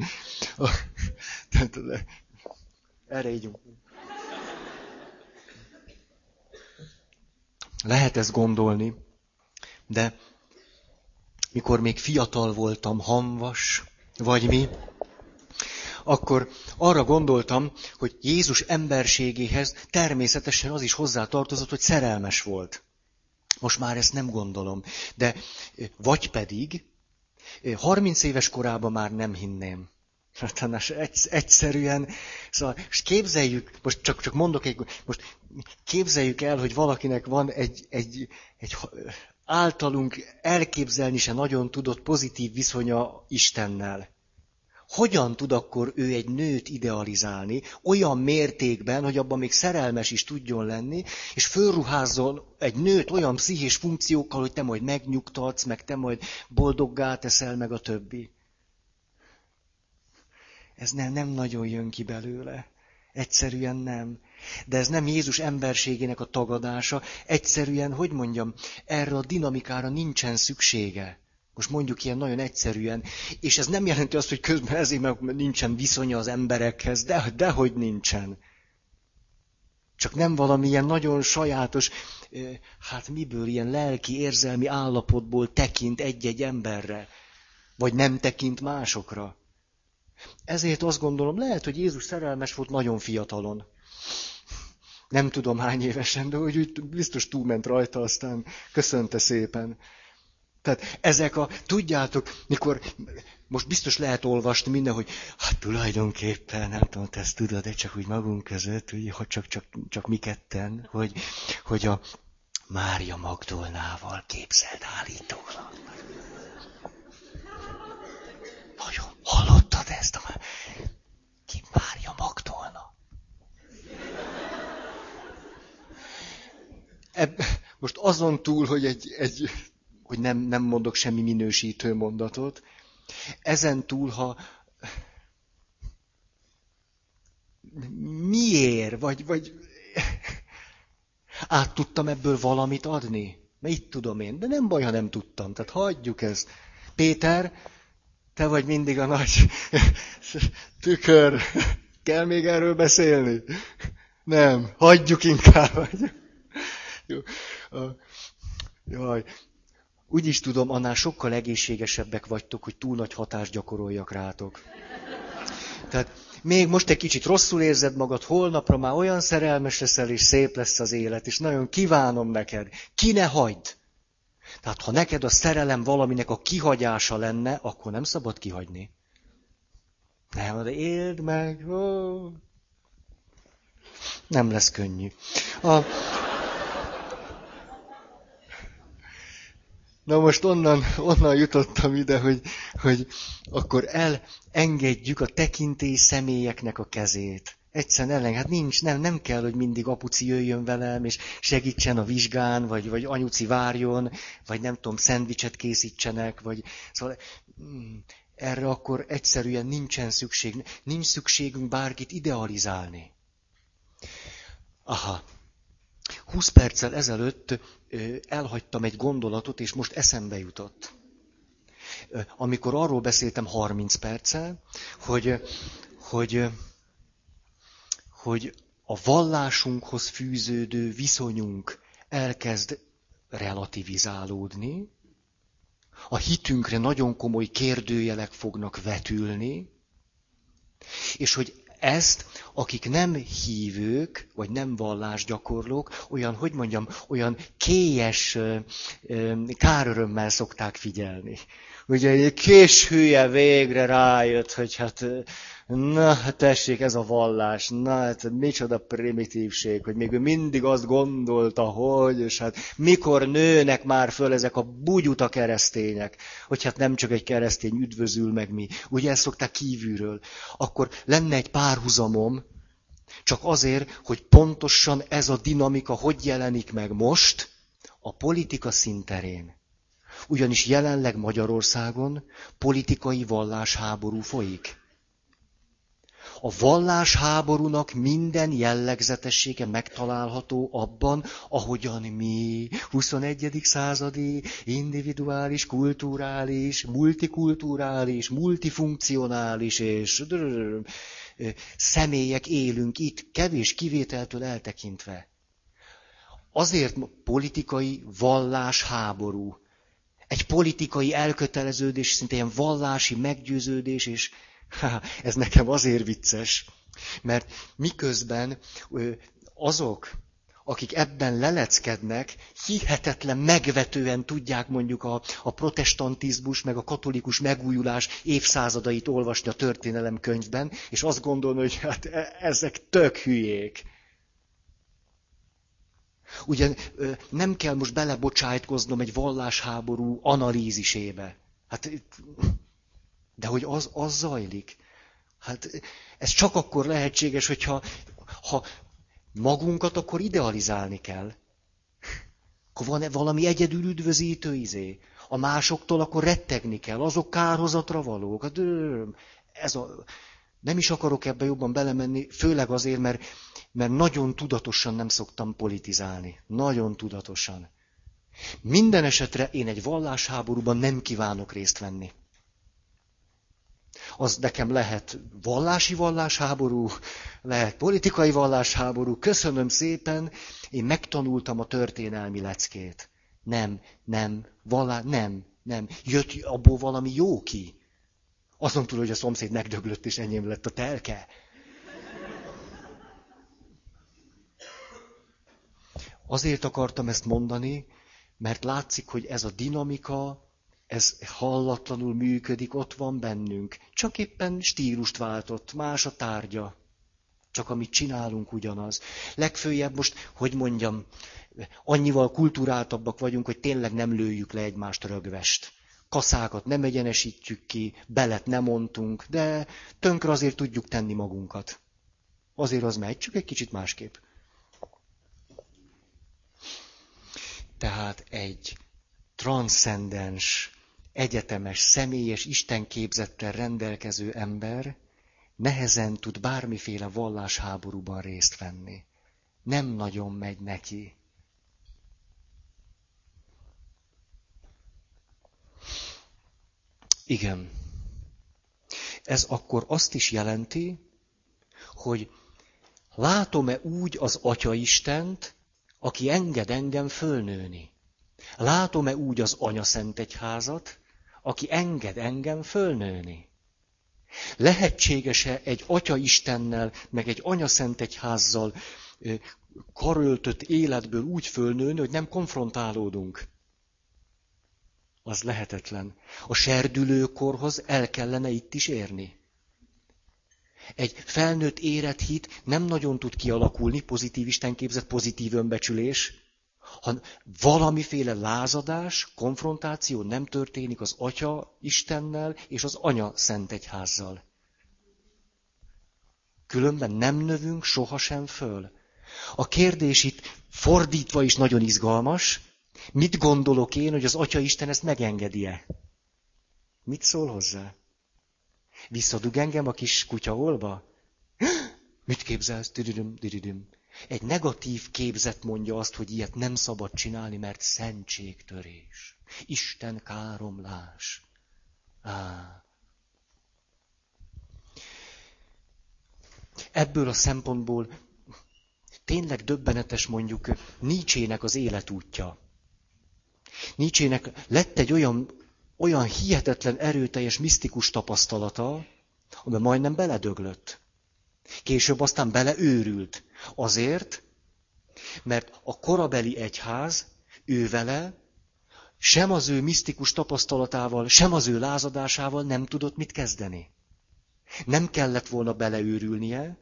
Erre így. Lehet ezt gondolni, de mikor még fiatal voltam, hamvas, vagy mi, akkor arra gondoltam, hogy Jézus emberségéhez természetesen az is hozzátartozott, hogy szerelmes volt. Most már ezt nem gondolom. De vagy pedig 30 éves korában már nem hinném. Satanás egyszerűen, szóval most képzeljük, most csak, csak mondok egy, most képzeljük el, hogy valakinek van egy, egy, egy általunk elképzelni se nagyon tudott pozitív viszonya Istennel. Hogyan tud akkor ő egy nőt idealizálni olyan mértékben, hogy abban még szerelmes is tudjon lenni, és fölruházzon egy nőt olyan pszichés funkciókkal, hogy te majd megnyugtatsz, meg te majd boldoggá teszel, meg a többi. Ez nem, nem nagyon jön ki belőle. Egyszerűen nem. De ez nem Jézus emberségének a tagadása. Egyszerűen, hogy mondjam, erre a dinamikára nincsen szüksége. Most mondjuk ilyen nagyon egyszerűen. És ez nem jelenti azt, hogy közben ezért mert nincsen viszonya az emberekhez. De, dehogy nincsen. Csak nem valami ilyen nagyon sajátos, hát miből ilyen lelki, érzelmi állapotból tekint egy-egy emberre. Vagy nem tekint másokra. Ezért azt gondolom, lehet, hogy Jézus szerelmes volt nagyon fiatalon. Nem tudom hány évesen, de hogy úgy biztos túlment rajta, aztán köszönte szépen. Tehát ezek a, tudjátok, mikor, most biztos lehet olvasni minden, hogy hát tulajdonképpen, nem tudom, te ezt tudod, de csak úgy magunk között, hogy csak, csak, csak mi ketten, hogy, hogy a Mária Magdolnával képzeld állítólag. Nagyon hallottad ezt a... Ki Mária Magdolna? Ebb, most azon túl, hogy egy, egy hogy nem, nem mondok semmi minősítő mondatot, ezen túl, ha miért, vagy, vagy át tudtam ebből valamit adni? Itt tudom én, de nem baj, ha nem tudtam, tehát hagyjuk ezt. Péter, te vagy mindig a nagy tükör. Kell még erről beszélni? Nem, hagyjuk inkább. Jó. Jaj. Úgy is tudom, annál sokkal egészségesebbek vagytok, hogy túl nagy hatást gyakoroljak rátok. Tehát még most egy kicsit rosszul érzed magad, holnapra már olyan szerelmes leszel, és szép lesz az élet, és nagyon kívánom neked. Ki ne hagyd! Tehát ha neked a szerelem valaminek a kihagyása lenne, akkor nem szabad kihagyni. Nem, de éld meg. Nem lesz könnyű. A... Na most onnan, onnan jutottam ide, hogy, hogy akkor elengedjük a tekintély személyeknek a kezét. Egyszerűen ellen, hát nincs, nem, nem kell, hogy mindig apuci jöjjön velem, és segítsen a vizsgán, vagy, vagy anyuci várjon, vagy nem tudom, szendvicset készítsenek, vagy szóval mm, erre akkor egyszerűen nincsen szükség. Nincs szükségünk bárkit idealizálni. Aha. 20 perccel ezelőtt elhagytam egy gondolatot, és most eszembe jutott. Amikor arról beszéltem 30 perccel, hogy, hogy hogy a vallásunkhoz fűződő viszonyunk elkezd relativizálódni, a hitünkre nagyon komoly kérdőjelek fognak vetülni, és hogy ezt, akik nem hívők, vagy nem vallásgyakorlók, olyan, hogy mondjam, olyan kélyes kárörömmel szokták figyelni. Ugye egy kés hülye végre rájött, hogy hát Na, tessék, ez a vallás, na, hát micsoda primitívség, hogy még ő mindig azt gondolta, hogy, és hát mikor nőnek már föl ezek a bugyuta keresztények, hogy hát nem csak egy keresztény üdvözül meg mi. Ugye ezt szokták kívülről. Akkor lenne egy párhuzamom, csak azért, hogy pontosan ez a dinamika hogy jelenik meg most a politika szinterén. Ugyanis jelenleg Magyarországon politikai vallásháború folyik. A vallásháborúnak minden jellegzetessége megtalálható abban, ahogyan mi 21. századi, individuális, kulturális, multikulturális, multifunkcionális és személyek élünk itt, kevés kivételtől eltekintve. Azért politikai vallásháború. Egy politikai elköteleződés, szinte ilyen vallási meggyőződés és ez nekem azért vicces, mert miközben azok, akik ebben leleckednek, hihetetlen megvetően tudják mondjuk a, a protestantizmus, meg a katolikus megújulás évszázadait olvasni a történelemkönyvben, és azt gondolni, hogy hát e, ezek tök hülyék. Ugye nem kell most belebocsájtkoznom egy vallásháború analízisébe. Hát de hogy az, az zajlik. Hát ez csak akkor lehetséges, hogyha ha magunkat akkor idealizálni kell. Akkor van valami egyedül üdvözítő izé. A másoktól akkor rettegni kell, azok kárhozatra valók. Hát, ez a, nem is akarok ebbe jobban belemenni, főleg azért, mert, mert nagyon tudatosan nem szoktam politizálni. Nagyon tudatosan. Minden esetre én egy vallásháborúban nem kívánok részt venni az nekem lehet vallási vallásháború, lehet politikai vallásháború, köszönöm szépen, én megtanultam a történelmi leckét. Nem, nem, vallá, nem, nem. Jött abból valami jó ki. Azon túl, hogy a szomszéd megdöglött, és enyém lett a telke. Azért akartam ezt mondani, mert látszik, hogy ez a dinamika ez hallatlanul működik, ott van bennünk. Csak éppen stílust váltott, más a tárgya. Csak amit csinálunk ugyanaz. Legfőjebb most, hogy mondjam, annyival kulturáltabbak vagyunk, hogy tényleg nem lőjük le egymást rögvest. Kaszákat nem egyenesítjük ki, belet nem mondtunk, de tönkre azért tudjuk tenni magunkat. Azért az megy, csak egy kicsit másképp. Tehát egy transzcendens egyetemes, személyes, istenképzettel rendelkező ember nehezen tud bármiféle vallásháborúban részt venni. Nem nagyon megy neki. Igen. Ez akkor azt is jelenti, hogy látom-e úgy az Atya Istent, aki enged engem fölnőni? Látom-e úgy az Anya Szent Egyházat, aki enged engem fölnőni? Lehetséges-e egy Atya Istennel, meg egy Anya Szent Egyházzal karöltött életből úgy fölnőni, hogy nem konfrontálódunk? Az lehetetlen. A serdülőkorhoz el kellene itt is érni. Egy felnőtt érett hit nem nagyon tud kialakulni, pozitív istenképzet, pozitív önbecsülés, ha valamiféle lázadás, konfrontáció nem történik az Atya Istennel és az Anya Szent Egyházzal. Különben nem növünk sohasem föl. A kérdés itt fordítva is nagyon izgalmas. Mit gondolok én, hogy az Atya Isten ezt megengedi-e? Mit szól hozzá? Visszadug engem a kis kutyaolba? Mit képzelsz? Dididüm, dididüm. Egy negatív képzet mondja azt, hogy ilyet nem szabad csinálni, mert szentségtörés. Isten káromlás. Á. Ebből a szempontból tényleg döbbenetes mondjuk Nietzsének az életútja. Nietzsének lett egy olyan olyan hihetetlen erőteljes, misztikus tapasztalata, amiben majdnem beledöglött. Később aztán beleőrült. Azért, mert a korabeli egyház, ő vele, sem az ő misztikus tapasztalatával, sem az ő lázadásával nem tudott mit kezdeni. Nem kellett volna beleőrülnie,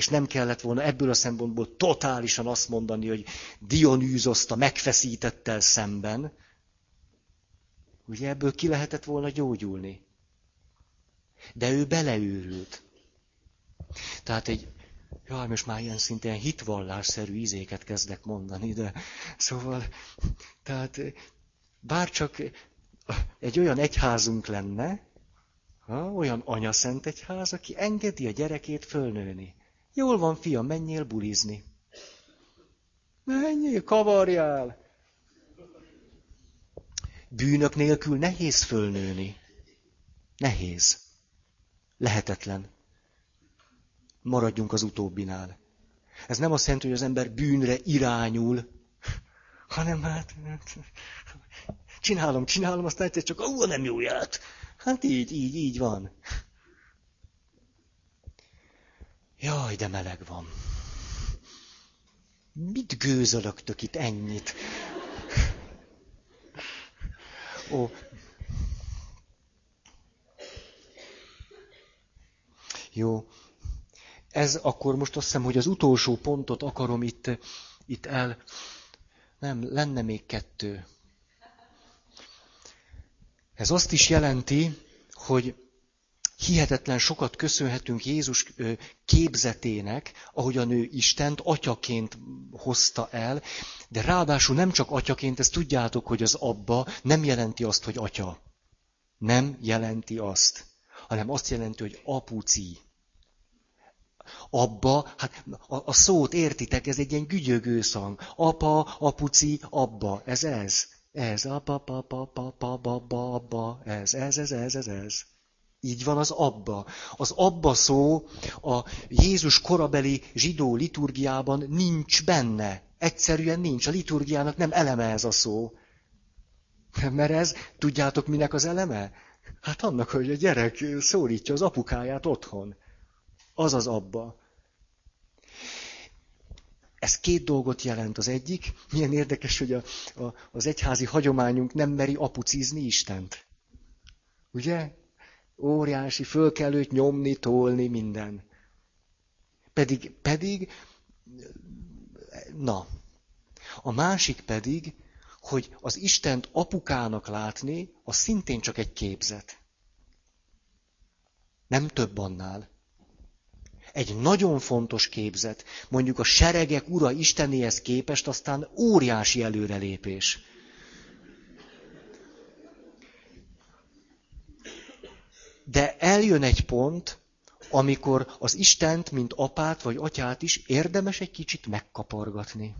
és nem kellett volna ebből a szempontból totálisan azt mondani, hogy Dionűzoszt a megfeszítettel szemben. Ugye ebből ki lehetett volna gyógyulni. De ő beleőrült. Tehát egy, jaj, most már ilyen szintén hitvallásszerű izéket kezdek mondani, de szóval, tehát bárcsak egy olyan egyházunk lenne, ha, olyan anyaszent egyház, aki engedi a gyerekét fölnőni. Jól van, fiam, menjél bulizni. Menjél, kavarjál! Bűnök nélkül nehéz fölnőni. Nehéz. Lehetetlen. Maradjunk az utóbbinál. Ez nem azt jelenti, hogy az ember bűnre irányul, hanem hát csinálom, csinálom, aztán egyszer csak, ó, nem jó ját. Hát így, így, így van. Jaj, de meleg van. Mit gőzölögtök itt ennyit? Ó. Jó. Ez akkor most azt hiszem, hogy az utolsó pontot akarom itt, itt el. Nem, lenne még kettő. Ez azt is jelenti, hogy hihetetlen sokat köszönhetünk Jézus képzetének, ahogyan ő Istent atyaként hozta el, de ráadásul nem csak atyaként, ezt tudjátok, hogy az abba nem jelenti azt, hogy atya. Nem jelenti azt, hanem azt jelenti, hogy apuci. Abba, hát a, a szót értitek, ez egy ilyen gügyögő szang. Apa, apuci, abba, ez ez. Ez, apa, pa, pa, pa, pa, ba, ba, ba, ez, ez, ez, ez, ez, ez. Így van az abba. Az abba szó a Jézus korabeli zsidó liturgiában nincs benne. Egyszerűen nincs. A liturgiának nem eleme ez a szó. Mert ez, tudjátok minek az eleme? Hát annak, hogy a gyerek szólítja az apukáját otthon. Az az abba. Ez két dolgot jelent. Az egyik, milyen érdekes, hogy a, a, az egyházi hagyományunk nem meri apucizni Istent. Ugye? Óriási, föl kell őt nyomni, tolni, minden. Pedig, pedig, na. A másik pedig, hogy az Istent apukának látni, az szintén csak egy képzet. Nem több annál. Egy nagyon fontos képzet, mondjuk a seregek ura Istenéhez képest, aztán óriási előrelépés. De eljön egy pont, amikor az Istent, mint apát vagy atyát is érdemes egy kicsit megkapargatni.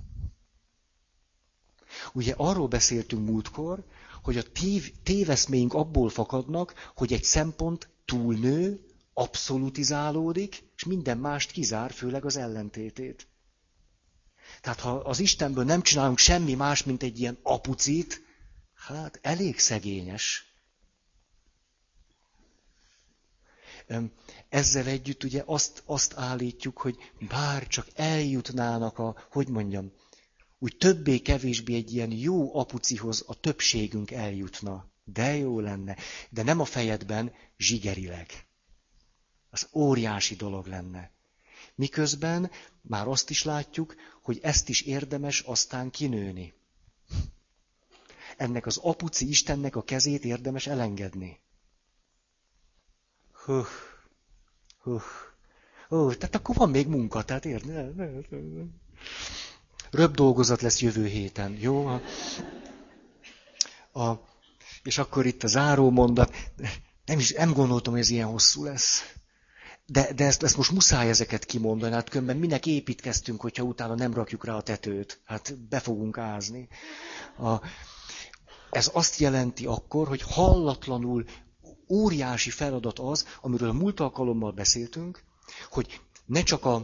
Ugye arról beszéltünk múltkor, hogy a tév, téveszméink abból fakadnak, hogy egy szempont túlnő, abszolutizálódik, és minden mást kizár, főleg az ellentétét. Tehát ha az Istenből nem csinálunk semmi más, mint egy ilyen apucit, hát elég szegényes. Ezzel együtt ugye azt, azt állítjuk, hogy bár csak eljutnának a, hogy mondjam, úgy többé-kevésbé egy ilyen jó apucihoz a többségünk eljutna. De jó lenne. De nem a fejedben, zsigerileg. Az óriási dolog lenne. Miközben már azt is látjuk, hogy ezt is érdemes aztán kinőni. Ennek az apuci Istennek a kezét érdemes elengedni. Huh, huh. Ó, tehát akkor van még munka, tehát érd? Röbb dolgozat lesz jövő héten, jó? A, a, és akkor itt a záró mondat. Nem is nem gondoltam, hogy ez ilyen hosszú lesz. De, de ezt, ezt most muszáj ezeket kimondani, hát különben minek építkeztünk, hogyha utána nem rakjuk rá a tetőt. Hát be fogunk ázni. A, ez azt jelenti akkor, hogy hallatlanul óriási feladat az, amiről a múlt alkalommal beszéltünk, hogy ne csak a,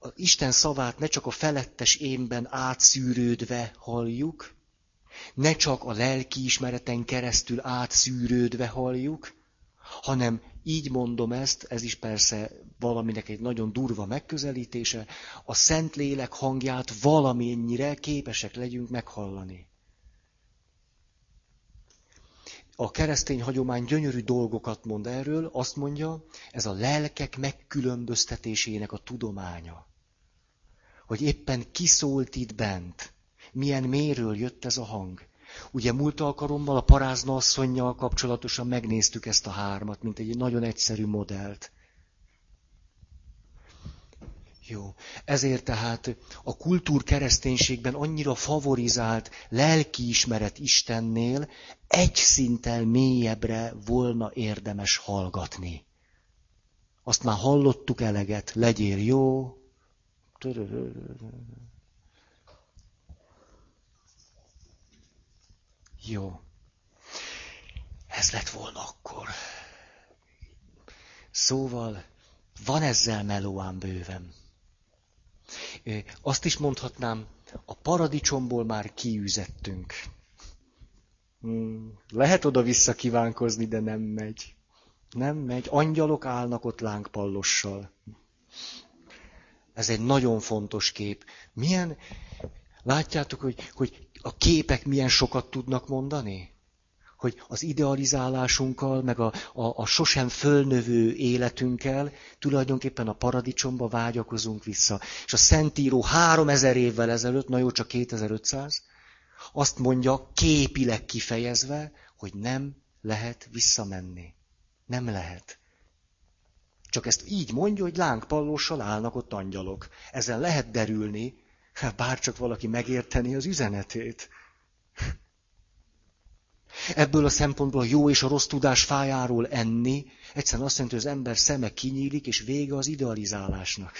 a Isten szavát ne csak a felettes énben átszűrődve halljuk, ne csak a lelki ismereten keresztül átszűrődve halljuk, hanem így mondom ezt, ez is persze valaminek egy nagyon durva megközelítése, a Szentlélek hangját valamennyire képesek legyünk meghallani. A keresztény hagyomány gyönyörű dolgokat mond erről, azt mondja, ez a lelkek megkülönböztetésének a tudománya. Hogy éppen kiszólt itt bent, milyen méről jött ez a hang. Ugye múlt alkalommal a parázna asszonynal kapcsolatosan megnéztük ezt a hármat, mint egy nagyon egyszerű modellt. Jó. Ezért tehát a kultúr kereszténységben annyira favorizált lelkiismeret Istennél egy szinttel mélyebbre volna érdemes hallgatni. Azt már hallottuk eleget, legyél jó. Jó. Ez lett volna akkor. Szóval van ezzel melóán bőven. Azt is mondhatnám, a paradicsomból már kiűzettünk. Hmm, lehet oda-vissza kívánkozni, de nem megy. Nem megy. Angyalok állnak ott lángpallossal. Ez egy nagyon fontos kép. Milyen, látjátok, hogy, hogy a képek milyen sokat tudnak mondani? Hogy az idealizálásunkkal, meg a, a, a sosem fölnövő életünkkel tulajdonképpen a paradicsomba vágyakozunk vissza. És a Szentíró három ezer évvel ezelőtt, na jó, csak 2500, azt mondja képileg kifejezve, hogy nem lehet visszamenni. Nem lehet. Csak ezt így mondja, hogy lángpallóssal állnak ott angyalok. Ezen lehet derülni, bár csak valaki megérteni az üzenetét. Ebből a szempontból jó és a rossz tudás fájáról enni, egyszerűen azt jelenti, hogy az ember szeme kinyílik, és vége az idealizálásnak.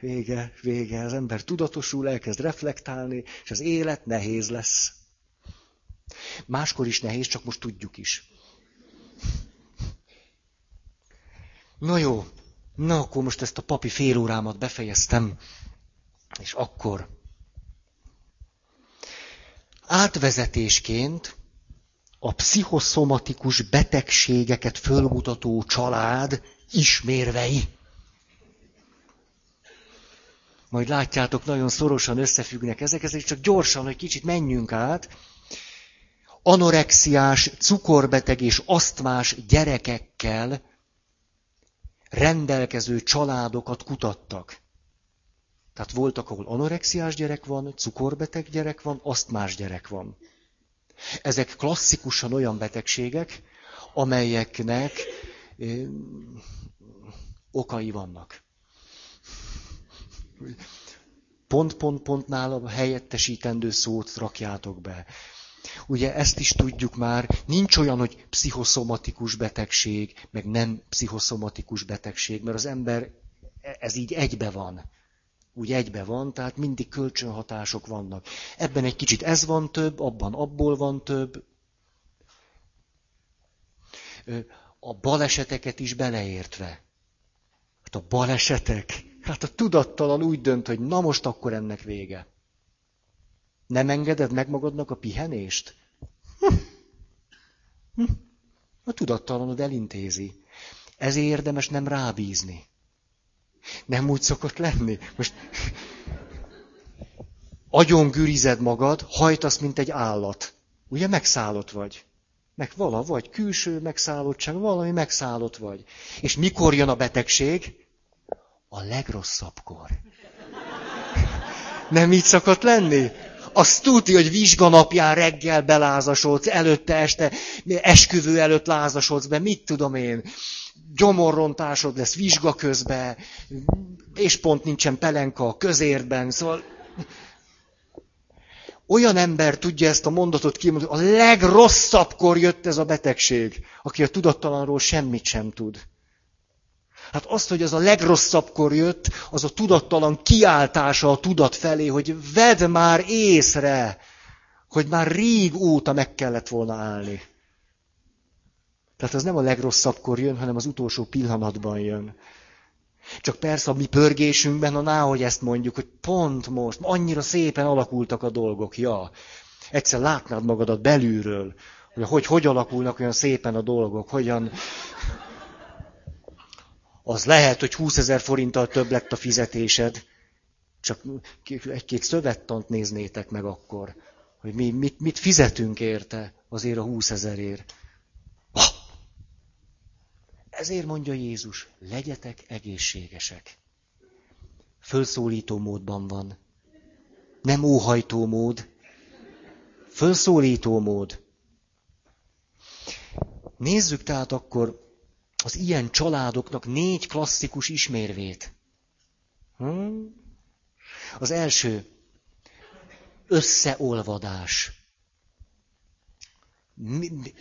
Vége, vége. Az ember tudatosul, elkezd reflektálni, és az élet nehéz lesz. Máskor is nehéz, csak most tudjuk is. Na jó, na akkor most ezt a papi fél órámat befejeztem, és akkor átvezetésként a pszichoszomatikus betegségeket fölmutató család ismérvei. Majd látjátok, nagyon szorosan összefüggnek ezek, ezért csak gyorsan, hogy kicsit menjünk át. Anorexiás, cukorbeteg és asztmás gyerekekkel rendelkező családokat kutattak. Tehát voltak, ahol anorexiás gyerek van, cukorbeteg gyerek van, asztmás gyerek van. Ezek klasszikusan olyan betegségek, amelyeknek ö, okai vannak. Pont, pont, pontnál a helyettesítendő szót rakjátok be. Ugye ezt is tudjuk már, nincs olyan, hogy pszichoszomatikus betegség, meg nem pszichoszomatikus betegség, mert az ember, ez így egybe van úgy egybe van, tehát mindig kölcsönhatások vannak. Ebben egy kicsit ez van több, abban abból van több. A baleseteket is beleértve. Hát a balesetek, hát a tudattalan úgy dönt, hogy na most akkor ennek vége. Nem engeded meg magadnak a pihenést? Hm. Hm. A tudattalanod elintézi. Ezért érdemes nem rábízni. Nem úgy szokott lenni? Most agyon gürized magad, hajtasz, mint egy állat. Ugye megszállott vagy. Meg vala vagy, külső megszállottság, valami megszállott vagy. És mikor jön a betegség? A legrosszabbkor. Nem így szokott lenni? Azt tudja, hogy vizsganapján reggel belázasodsz, előtte este, esküvő előtt lázasodsz be, mit tudom én gyomorrontásod lesz vizsga közben, és pont nincsen pelenka a közértben, szóval olyan ember tudja ezt a mondatot kimondani, a legrosszabbkor jött ez a betegség, aki a tudattalanról semmit sem tud. Hát azt, hogy az a legrosszabbkor jött, az a tudattalan kiáltása a tudat felé, hogy vedd már észre, hogy már régóta meg kellett volna állni. Tehát az nem a legrosszabbkor jön, hanem az utolsó pillanatban jön. Csak persze a mi pörgésünkben, na hogy ezt mondjuk, hogy pont most, annyira szépen alakultak a dolgok, ja. Egyszer látnád magadat belülről, hogy hogy, hogy alakulnak olyan szépen a dolgok, hogyan... Az lehet, hogy 20 ezer forinttal több lett a fizetésed. Csak egy-két szövettant néznétek meg akkor, hogy mi mit, mit fizetünk érte azért a 20 ezerért. Ezért mondja Jézus, legyetek egészségesek. Fölszólító módban van. Nem óhajtó mód. Fölszólító mód. Nézzük tehát akkor az ilyen családoknak négy klasszikus ismérvét. Hm? Az első, összeolvadás.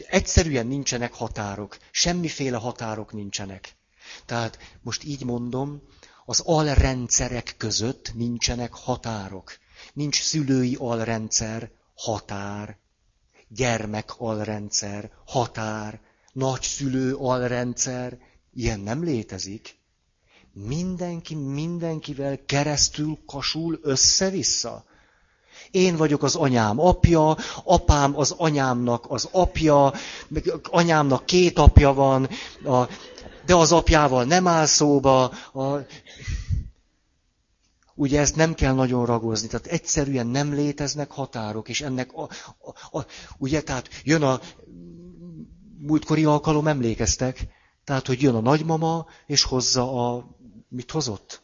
Egyszerűen nincsenek határok, semmiféle határok nincsenek. Tehát most így mondom, az alrendszerek között nincsenek határok. Nincs szülői alrendszer, határ, gyermek alrendszer, határ, nagyszülő alrendszer, ilyen nem létezik. Mindenki mindenkivel keresztül kasul össze-vissza. Én vagyok az anyám apja, apám az anyámnak az apja, anyámnak két apja van, a, de az apjával nem áll szóba. A, ugye ezt nem kell nagyon ragozni, tehát egyszerűen nem léteznek határok, és ennek, a, a, a, ugye, tehát jön a múltkori alkalom, emlékeztek? Tehát, hogy jön a nagymama, és hozza a... Mit hozott?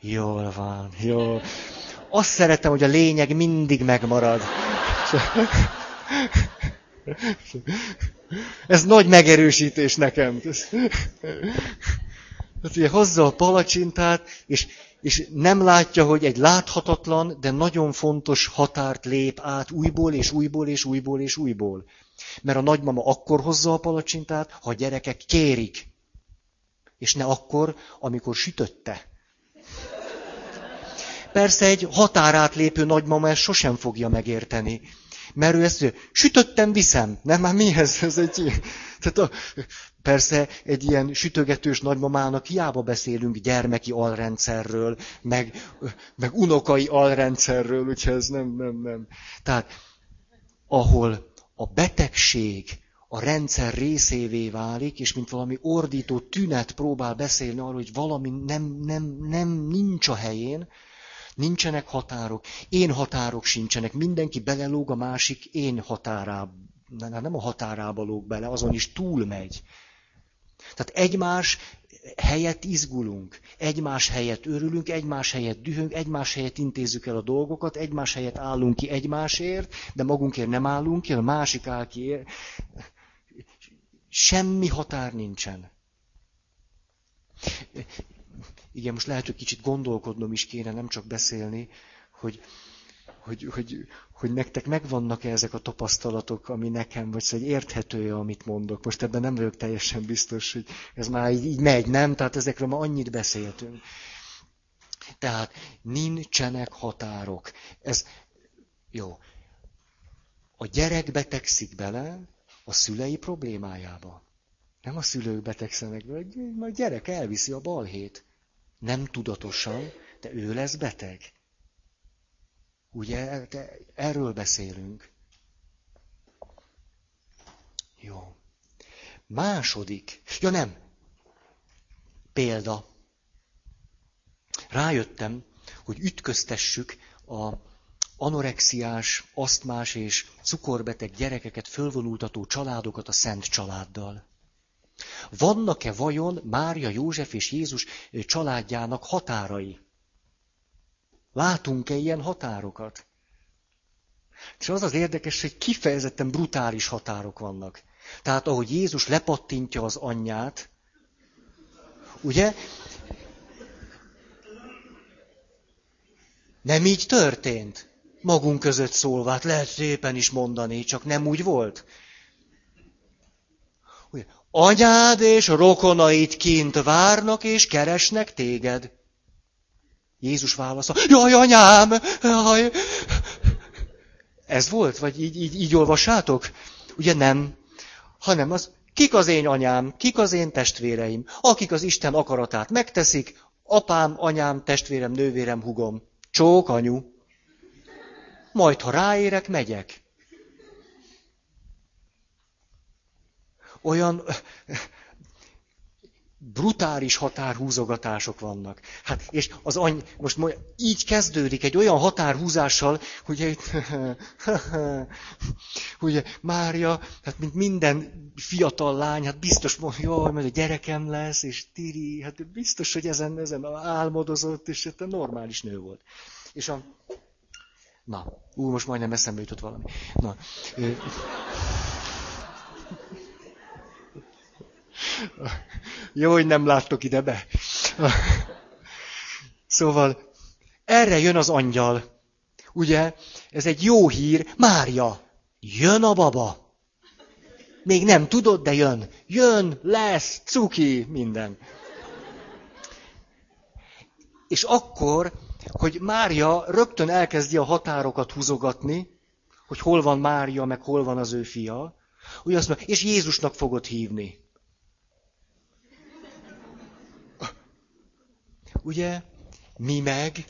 Jól van, jó. Azt szeretem, hogy a lényeg mindig megmarad. Ez nagy megerősítés nekem. Hát ugye hozza a palacsintát, és, és nem látja, hogy egy láthatatlan, de nagyon fontos határt lép át újból, és újból, és újból, és újból. Mert a nagymama akkor hozza a palacsintát, ha a gyerekek kérik. És ne akkor, amikor sütötte. Persze egy határátlépő nagymama ezt sosem fogja megérteni. Mert ő ezt sütöttem, viszem. Nem, már mihez? Ez egy Tehát a, persze egy ilyen sütögetős nagymamának hiába beszélünk gyermeki alrendszerről, meg, meg unokai alrendszerről, úgyhogy ez nem, nem, nem. Tehát ahol a betegség a rendszer részévé válik, és mint valami ordító tünet próbál beszélni arról, hogy valami nem, nem, nem nincs a helyén, nincsenek határok, én határok sincsenek, mindenki belelóg a másik én határába, nem a határába lóg bele, azon is túlmegy. Tehát egymás helyett izgulunk, egymás helyett örülünk, egymás helyett dühünk, egymás helyett intézzük el a dolgokat, egymás helyett állunk ki egymásért, de magunkért nem állunk ki, a másik áll ki. Semmi határ nincsen. Igen, most lehet, hogy kicsit gondolkodnom is kéne, nem csak beszélni, hogy hogy, hogy, hogy nektek megvannak-e ezek a tapasztalatok, ami nekem, vagy szóval, hogy érthető-e, amit mondok. Most ebben nem vagyok teljesen biztos, hogy ez már így, így megy, nem? Tehát ezekről már annyit beszéltünk. Tehát nincsenek határok. Ez jó. A gyerek betegszik bele a szülei problémájába. Nem a szülők betegszenek bele, a gyerek elviszi a balhét. Nem tudatosan, de ő lesz beteg. Ugye, erről beszélünk. Jó. Második. Ja nem. Példa. Rájöttem, hogy ütköztessük a anorexiás, asztmás és cukorbeteg gyerekeket fölvonultató családokat a szent családdal. Vannak-e vajon Mária, József és Jézus családjának határai? Látunk-e ilyen határokat? És az az érdekes, hogy kifejezetten brutális határok vannak. Tehát ahogy Jézus lepattintja az anyját, ugye? Nem így történt. Magunk között szólva, hát lehet szépen is mondani, csak nem úgy volt. Ugye, anyád és rokonait kint várnak és keresnek téged. Jézus válasza, jaj, anyám, jaj. Ez volt? Vagy így, így, így olvassátok? Ugye nem. Hanem az, kik az én anyám, kik az én testvéreim, akik az Isten akaratát megteszik, apám, anyám, testvérem, nővérem, hugom. Csók, anyu. majd ha ráérek, megyek. Olyan brutális határhúzogatások vannak. Hát, és az any, most így kezdődik egy olyan határhúzással, hogy ugye Mária, hát mint minden fiatal lány, hát biztos mondja, jaj, mert a gyerekem lesz, és Tiri, hát biztos, hogy ezen, ezen álmodozott, és hát normális nő volt. És a... Na, ú, most majdnem eszembe jutott valami. Na, jó, hogy nem láttok ide be. Szóval erre jön az angyal. Ugye, ez egy jó hír. Mária, jön a baba. Még nem tudod, de jön. Jön, lesz, cuki, minden. És akkor, hogy Mária rögtön elkezdi a határokat húzogatni, hogy hol van Mária, meg hol van az ő fia, úgy azt mondja, és Jézusnak fogod hívni. Ugye? Mi meg,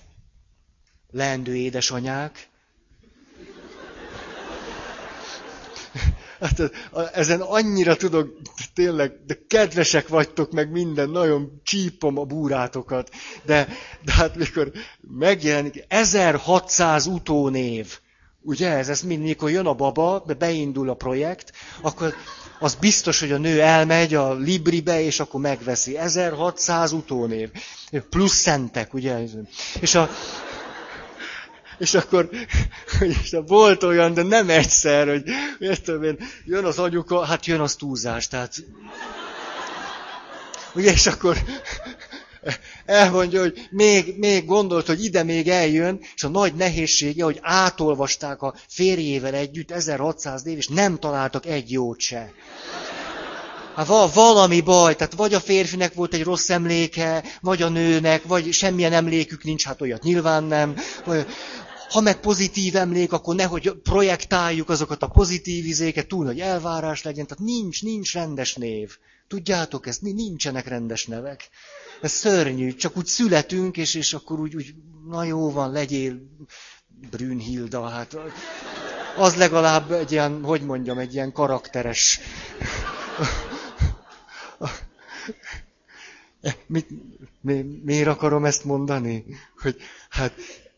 leendő édesanyák, Hát ezen annyira tudok, tényleg, de kedvesek vagytok, meg minden, nagyon csípom a búrátokat. De, de hát mikor megjelenik 1600 utónév, ugye ez, ez mind, mikor jön a baba, beindul a projekt, akkor az biztos, hogy a nő elmegy a Libribe, és akkor megveszi. 1600 utónév. Plusz szentek, ugye? És a, és akkor és volt olyan, de nem egyszer, hogy értem én, jön az anyuka, hát jön az túlzás, tehát... Ugye, és akkor elmondja, hogy még, még gondolt, hogy ide még eljön, és a nagy nehézsége, hogy átolvasták a férjével együtt 1600 év, és nem találtak egy jót se. Hát val- valami baj, tehát vagy a férfinek volt egy rossz emléke, vagy a nőnek, vagy semmilyen emlékük nincs, hát olyat nyilván nem. Vagy, ha meg pozitív emlék, akkor nehogy projektáljuk azokat a pozitív izéket, túl nagy elvárás legyen, tehát nincs, nincs rendes név. Tudjátok, ezt nincsenek rendes nevek. Ez szörnyű, csak úgy születünk, és, és akkor úgy, úgy, na jó van, legyél Brünnhilda, hát az legalább egy ilyen, hogy mondjam, egy ilyen karakteres. Mit, mi, miért akarom ezt mondani? Hogy hát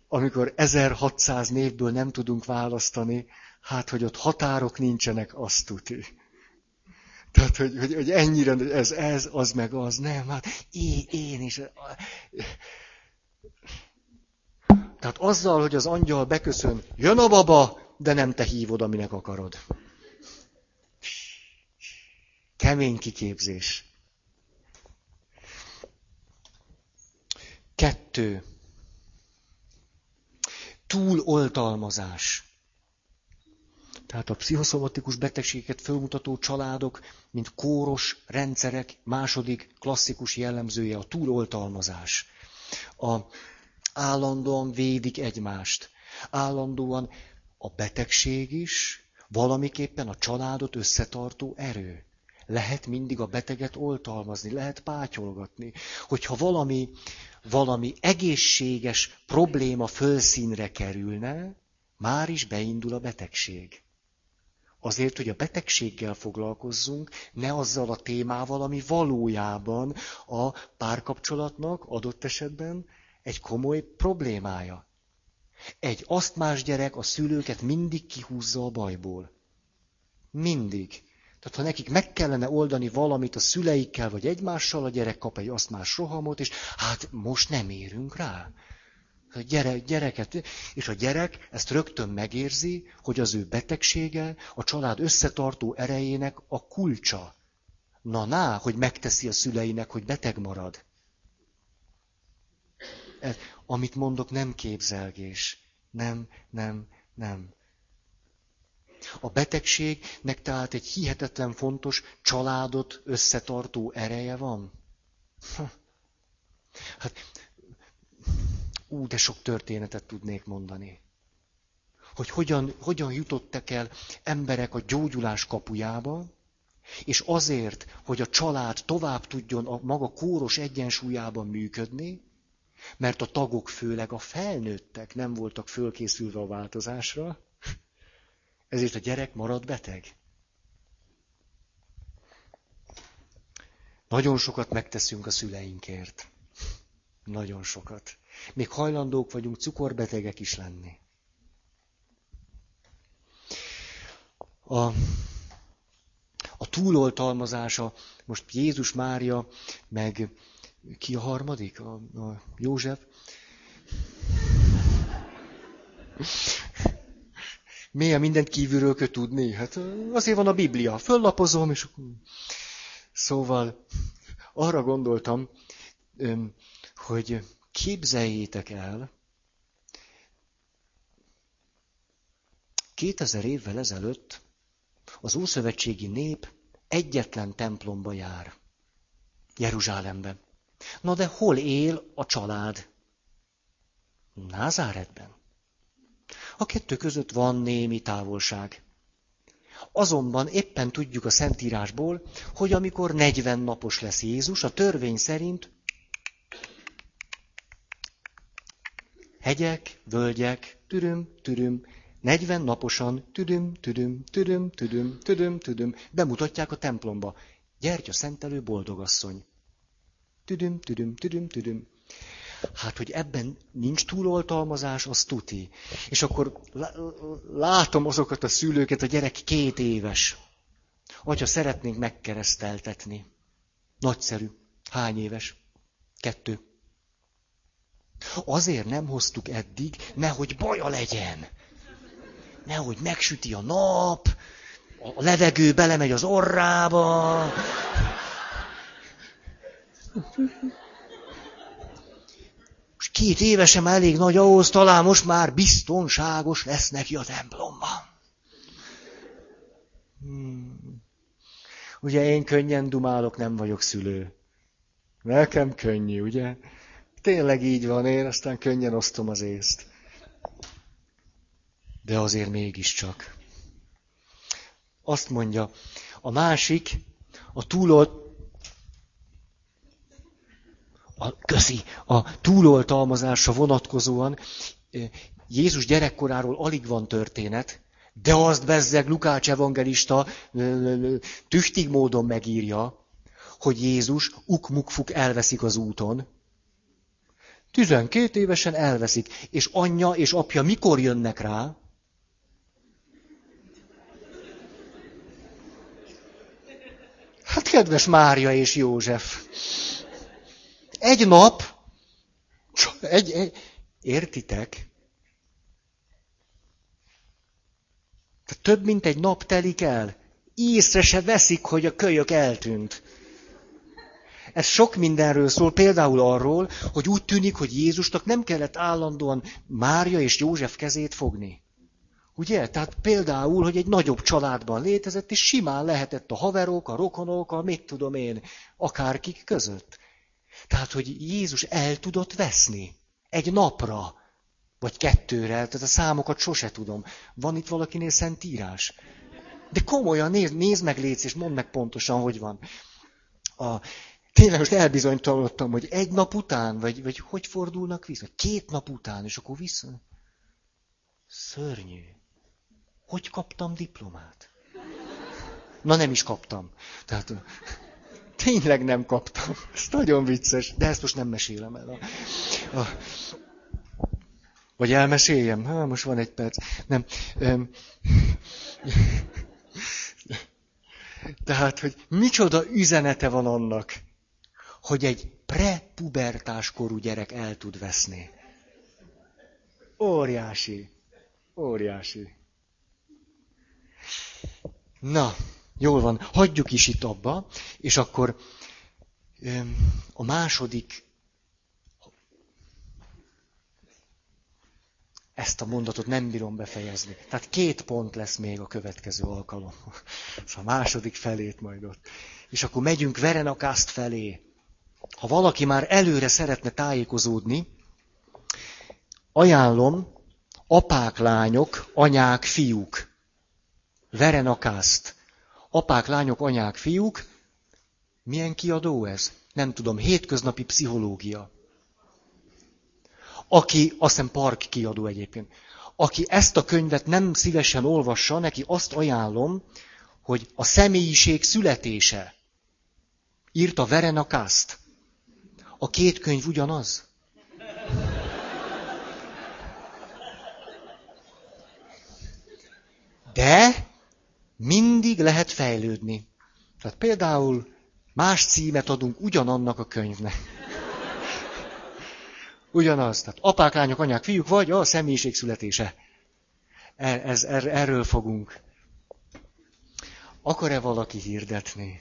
amikor 1600 névből nem tudunk választani, hát hogy ott határok nincsenek, azt tuti. Tehát, hogy, hogy, hogy ennyire, ez, ez, az meg az, nem, hát én, én is. Tehát azzal, hogy az angyal beköszön, jön a baba, de nem te hívod, aminek akarod. Kemény kiképzés. Kettő túloltalmazás. Tehát a pszichoszomatikus betegségeket fölmutató családok, mint kóros rendszerek második klasszikus jellemzője a túloltalmazás. A állandóan védik egymást. Állandóan a betegség is valamiképpen a családot összetartó erő. Lehet mindig a beteget oltalmazni, lehet pátyolgatni. Hogyha valami valami egészséges probléma fölszínre kerülne, már is beindul a betegség. Azért, hogy a betegséggel foglalkozzunk, ne azzal a témával, ami valójában a párkapcsolatnak adott esetben egy komoly problémája. Egy asztmás gyerek a szülőket mindig kihúzza a bajból. Mindig. Tehát ha nekik meg kellene oldani valamit a szüleikkel vagy egymással, a gyerek kap egy asztmás rohamot, és hát most nem érünk rá. A gyere, gyereket, és a gyerek ezt rögtön megérzi, hogy az ő betegsége a család összetartó erejének a kulcsa. Na, na, hogy megteszi a szüleinek, hogy beteg marad. Ez, amit mondok, nem képzelgés. Nem, nem, nem. A betegségnek tehát egy hihetetlen fontos családot összetartó ereje van. Hát, ú, de sok történetet tudnék mondani. Hogy hogyan, hogyan jutottak el emberek a gyógyulás kapujába, és azért, hogy a család tovább tudjon a maga kóros egyensúlyában működni, Mert a tagok, főleg a felnőttek nem voltak fölkészülve a változásra, ezért a gyerek marad beteg. Nagyon sokat megteszünk a szüleinkért. Nagyon sokat. Még hajlandók vagyunk cukorbetegek is lenni. A, a túloltalmazása, most Jézus Mária, meg ki a harmadik? A, a József. Milyen mindent kívülről kell tudni? Hát azért van a Biblia. Föllapozom, és Szóval arra gondoltam, hogy képzeljétek el, 2000 évvel ezelőtt az ószövetségi nép egyetlen templomba jár. Jeruzsálemben. Na de hol él a család? Názáretben. A kettő között van némi távolság. Azonban éppen tudjuk a Szentírásból, hogy amikor 40 napos lesz Jézus, a törvény szerint hegyek, völgyek, türüm, türüm, 40 naposan, tüdüm, tüdüm, tüdüm, tüdüm, tüdüm, tüdüm, bemutatják a templomba. Gyertya szentelő boldogasszony. Tüdüm, tüdüm, tüdüm, tüdüm. Hát, hogy ebben nincs túloltalmazás, az tuti. És akkor látom azokat a szülőket, a gyerek két éves. Atya, szeretnénk megkereszteltetni. Nagyszerű. Hány éves? Kettő. Azért nem hoztuk eddig, nehogy baja legyen. Nehogy megsüti a nap, a levegő belemegy az orrába. Most két évesen elég nagy ahhoz, talán most már biztonságos lesz neki a templomban. Hmm. Ugye én könnyen dumálok, nem vagyok szülő. Nekem könnyű, ugye? Tényleg így van, én aztán könnyen osztom az észt. De azért mégiscsak. Azt mondja, a másik, a túlolt, a, köszi, a túloltalmazásra vonatkozóan Jézus gyerekkoráról alig van történet, de azt bezzeg Lukács evangelista tüchtig módon megírja, hogy Jézus ukmukfuk elveszik az úton. 12 évesen elveszik, és anyja és apja mikor jönnek rá? Hát kedves Mária és József. Egy nap, egy, egy, értitek? Tehát több mint egy nap telik el. Észre se veszik, hogy a kölyök eltűnt. Ez sok mindenről szól, például arról, hogy úgy tűnik, hogy Jézusnak nem kellett állandóan Mária és József kezét fogni. Ugye? Tehát például, hogy egy nagyobb családban létezett, és simán lehetett a haverok, a rokonok, a mit tudom én, akárkik között. Tehát, hogy Jézus el tudott veszni. Egy napra. Vagy kettőre. Tehát a számokat sose tudom. Van itt valakinél szentírás? De komolyan, nézd, nézd meg létsz, és mondd meg pontosan, hogy van. A, tényleg most elbizonytalanodtam, hogy egy nap után, vagy, vagy hogy fordulnak vissza? Két nap után, és akkor vissza. Szörnyű. Hogy kaptam diplomát? Na nem is kaptam. Tehát Tényleg nem kaptam. Ez nagyon vicces, de ezt most nem mesélem el. A, a, vagy elmeséljem? Ha, most van egy perc. Nem. Um, tehát, hogy micsoda üzenete van annak, hogy egy prepubertás korú gyerek el tud veszni. Óriási. Óriási. Na, Jól van, hagyjuk is itt abba, és akkor a második, ezt a mondatot nem bírom befejezni. Tehát két pont lesz még a következő alkalom. A második felét majd ott. És akkor megyünk Verenakászt felé. Ha valaki már előre szeretne tájékozódni, ajánlom apák, lányok, anyák, fiúk. Verenakászt apák, lányok, anyák, fiúk. Milyen kiadó ez? Nem tudom, hétköznapi pszichológia. aki, azt hiszem park kiadó egyébként, aki ezt a könyvet nem szívesen olvassa, neki azt ajánlom, hogy a személyiség születése. Írta Verena Kast. A két könyv ugyanaz. De mindig lehet fejlődni. Tehát például más címet adunk ugyanannak a könyvnek. Ugyanaz. Tehát apák, lányok, anyák, fiúk, vagy a személyiség születése. Ez, er, erről fogunk. Akar-e valaki hirdetni?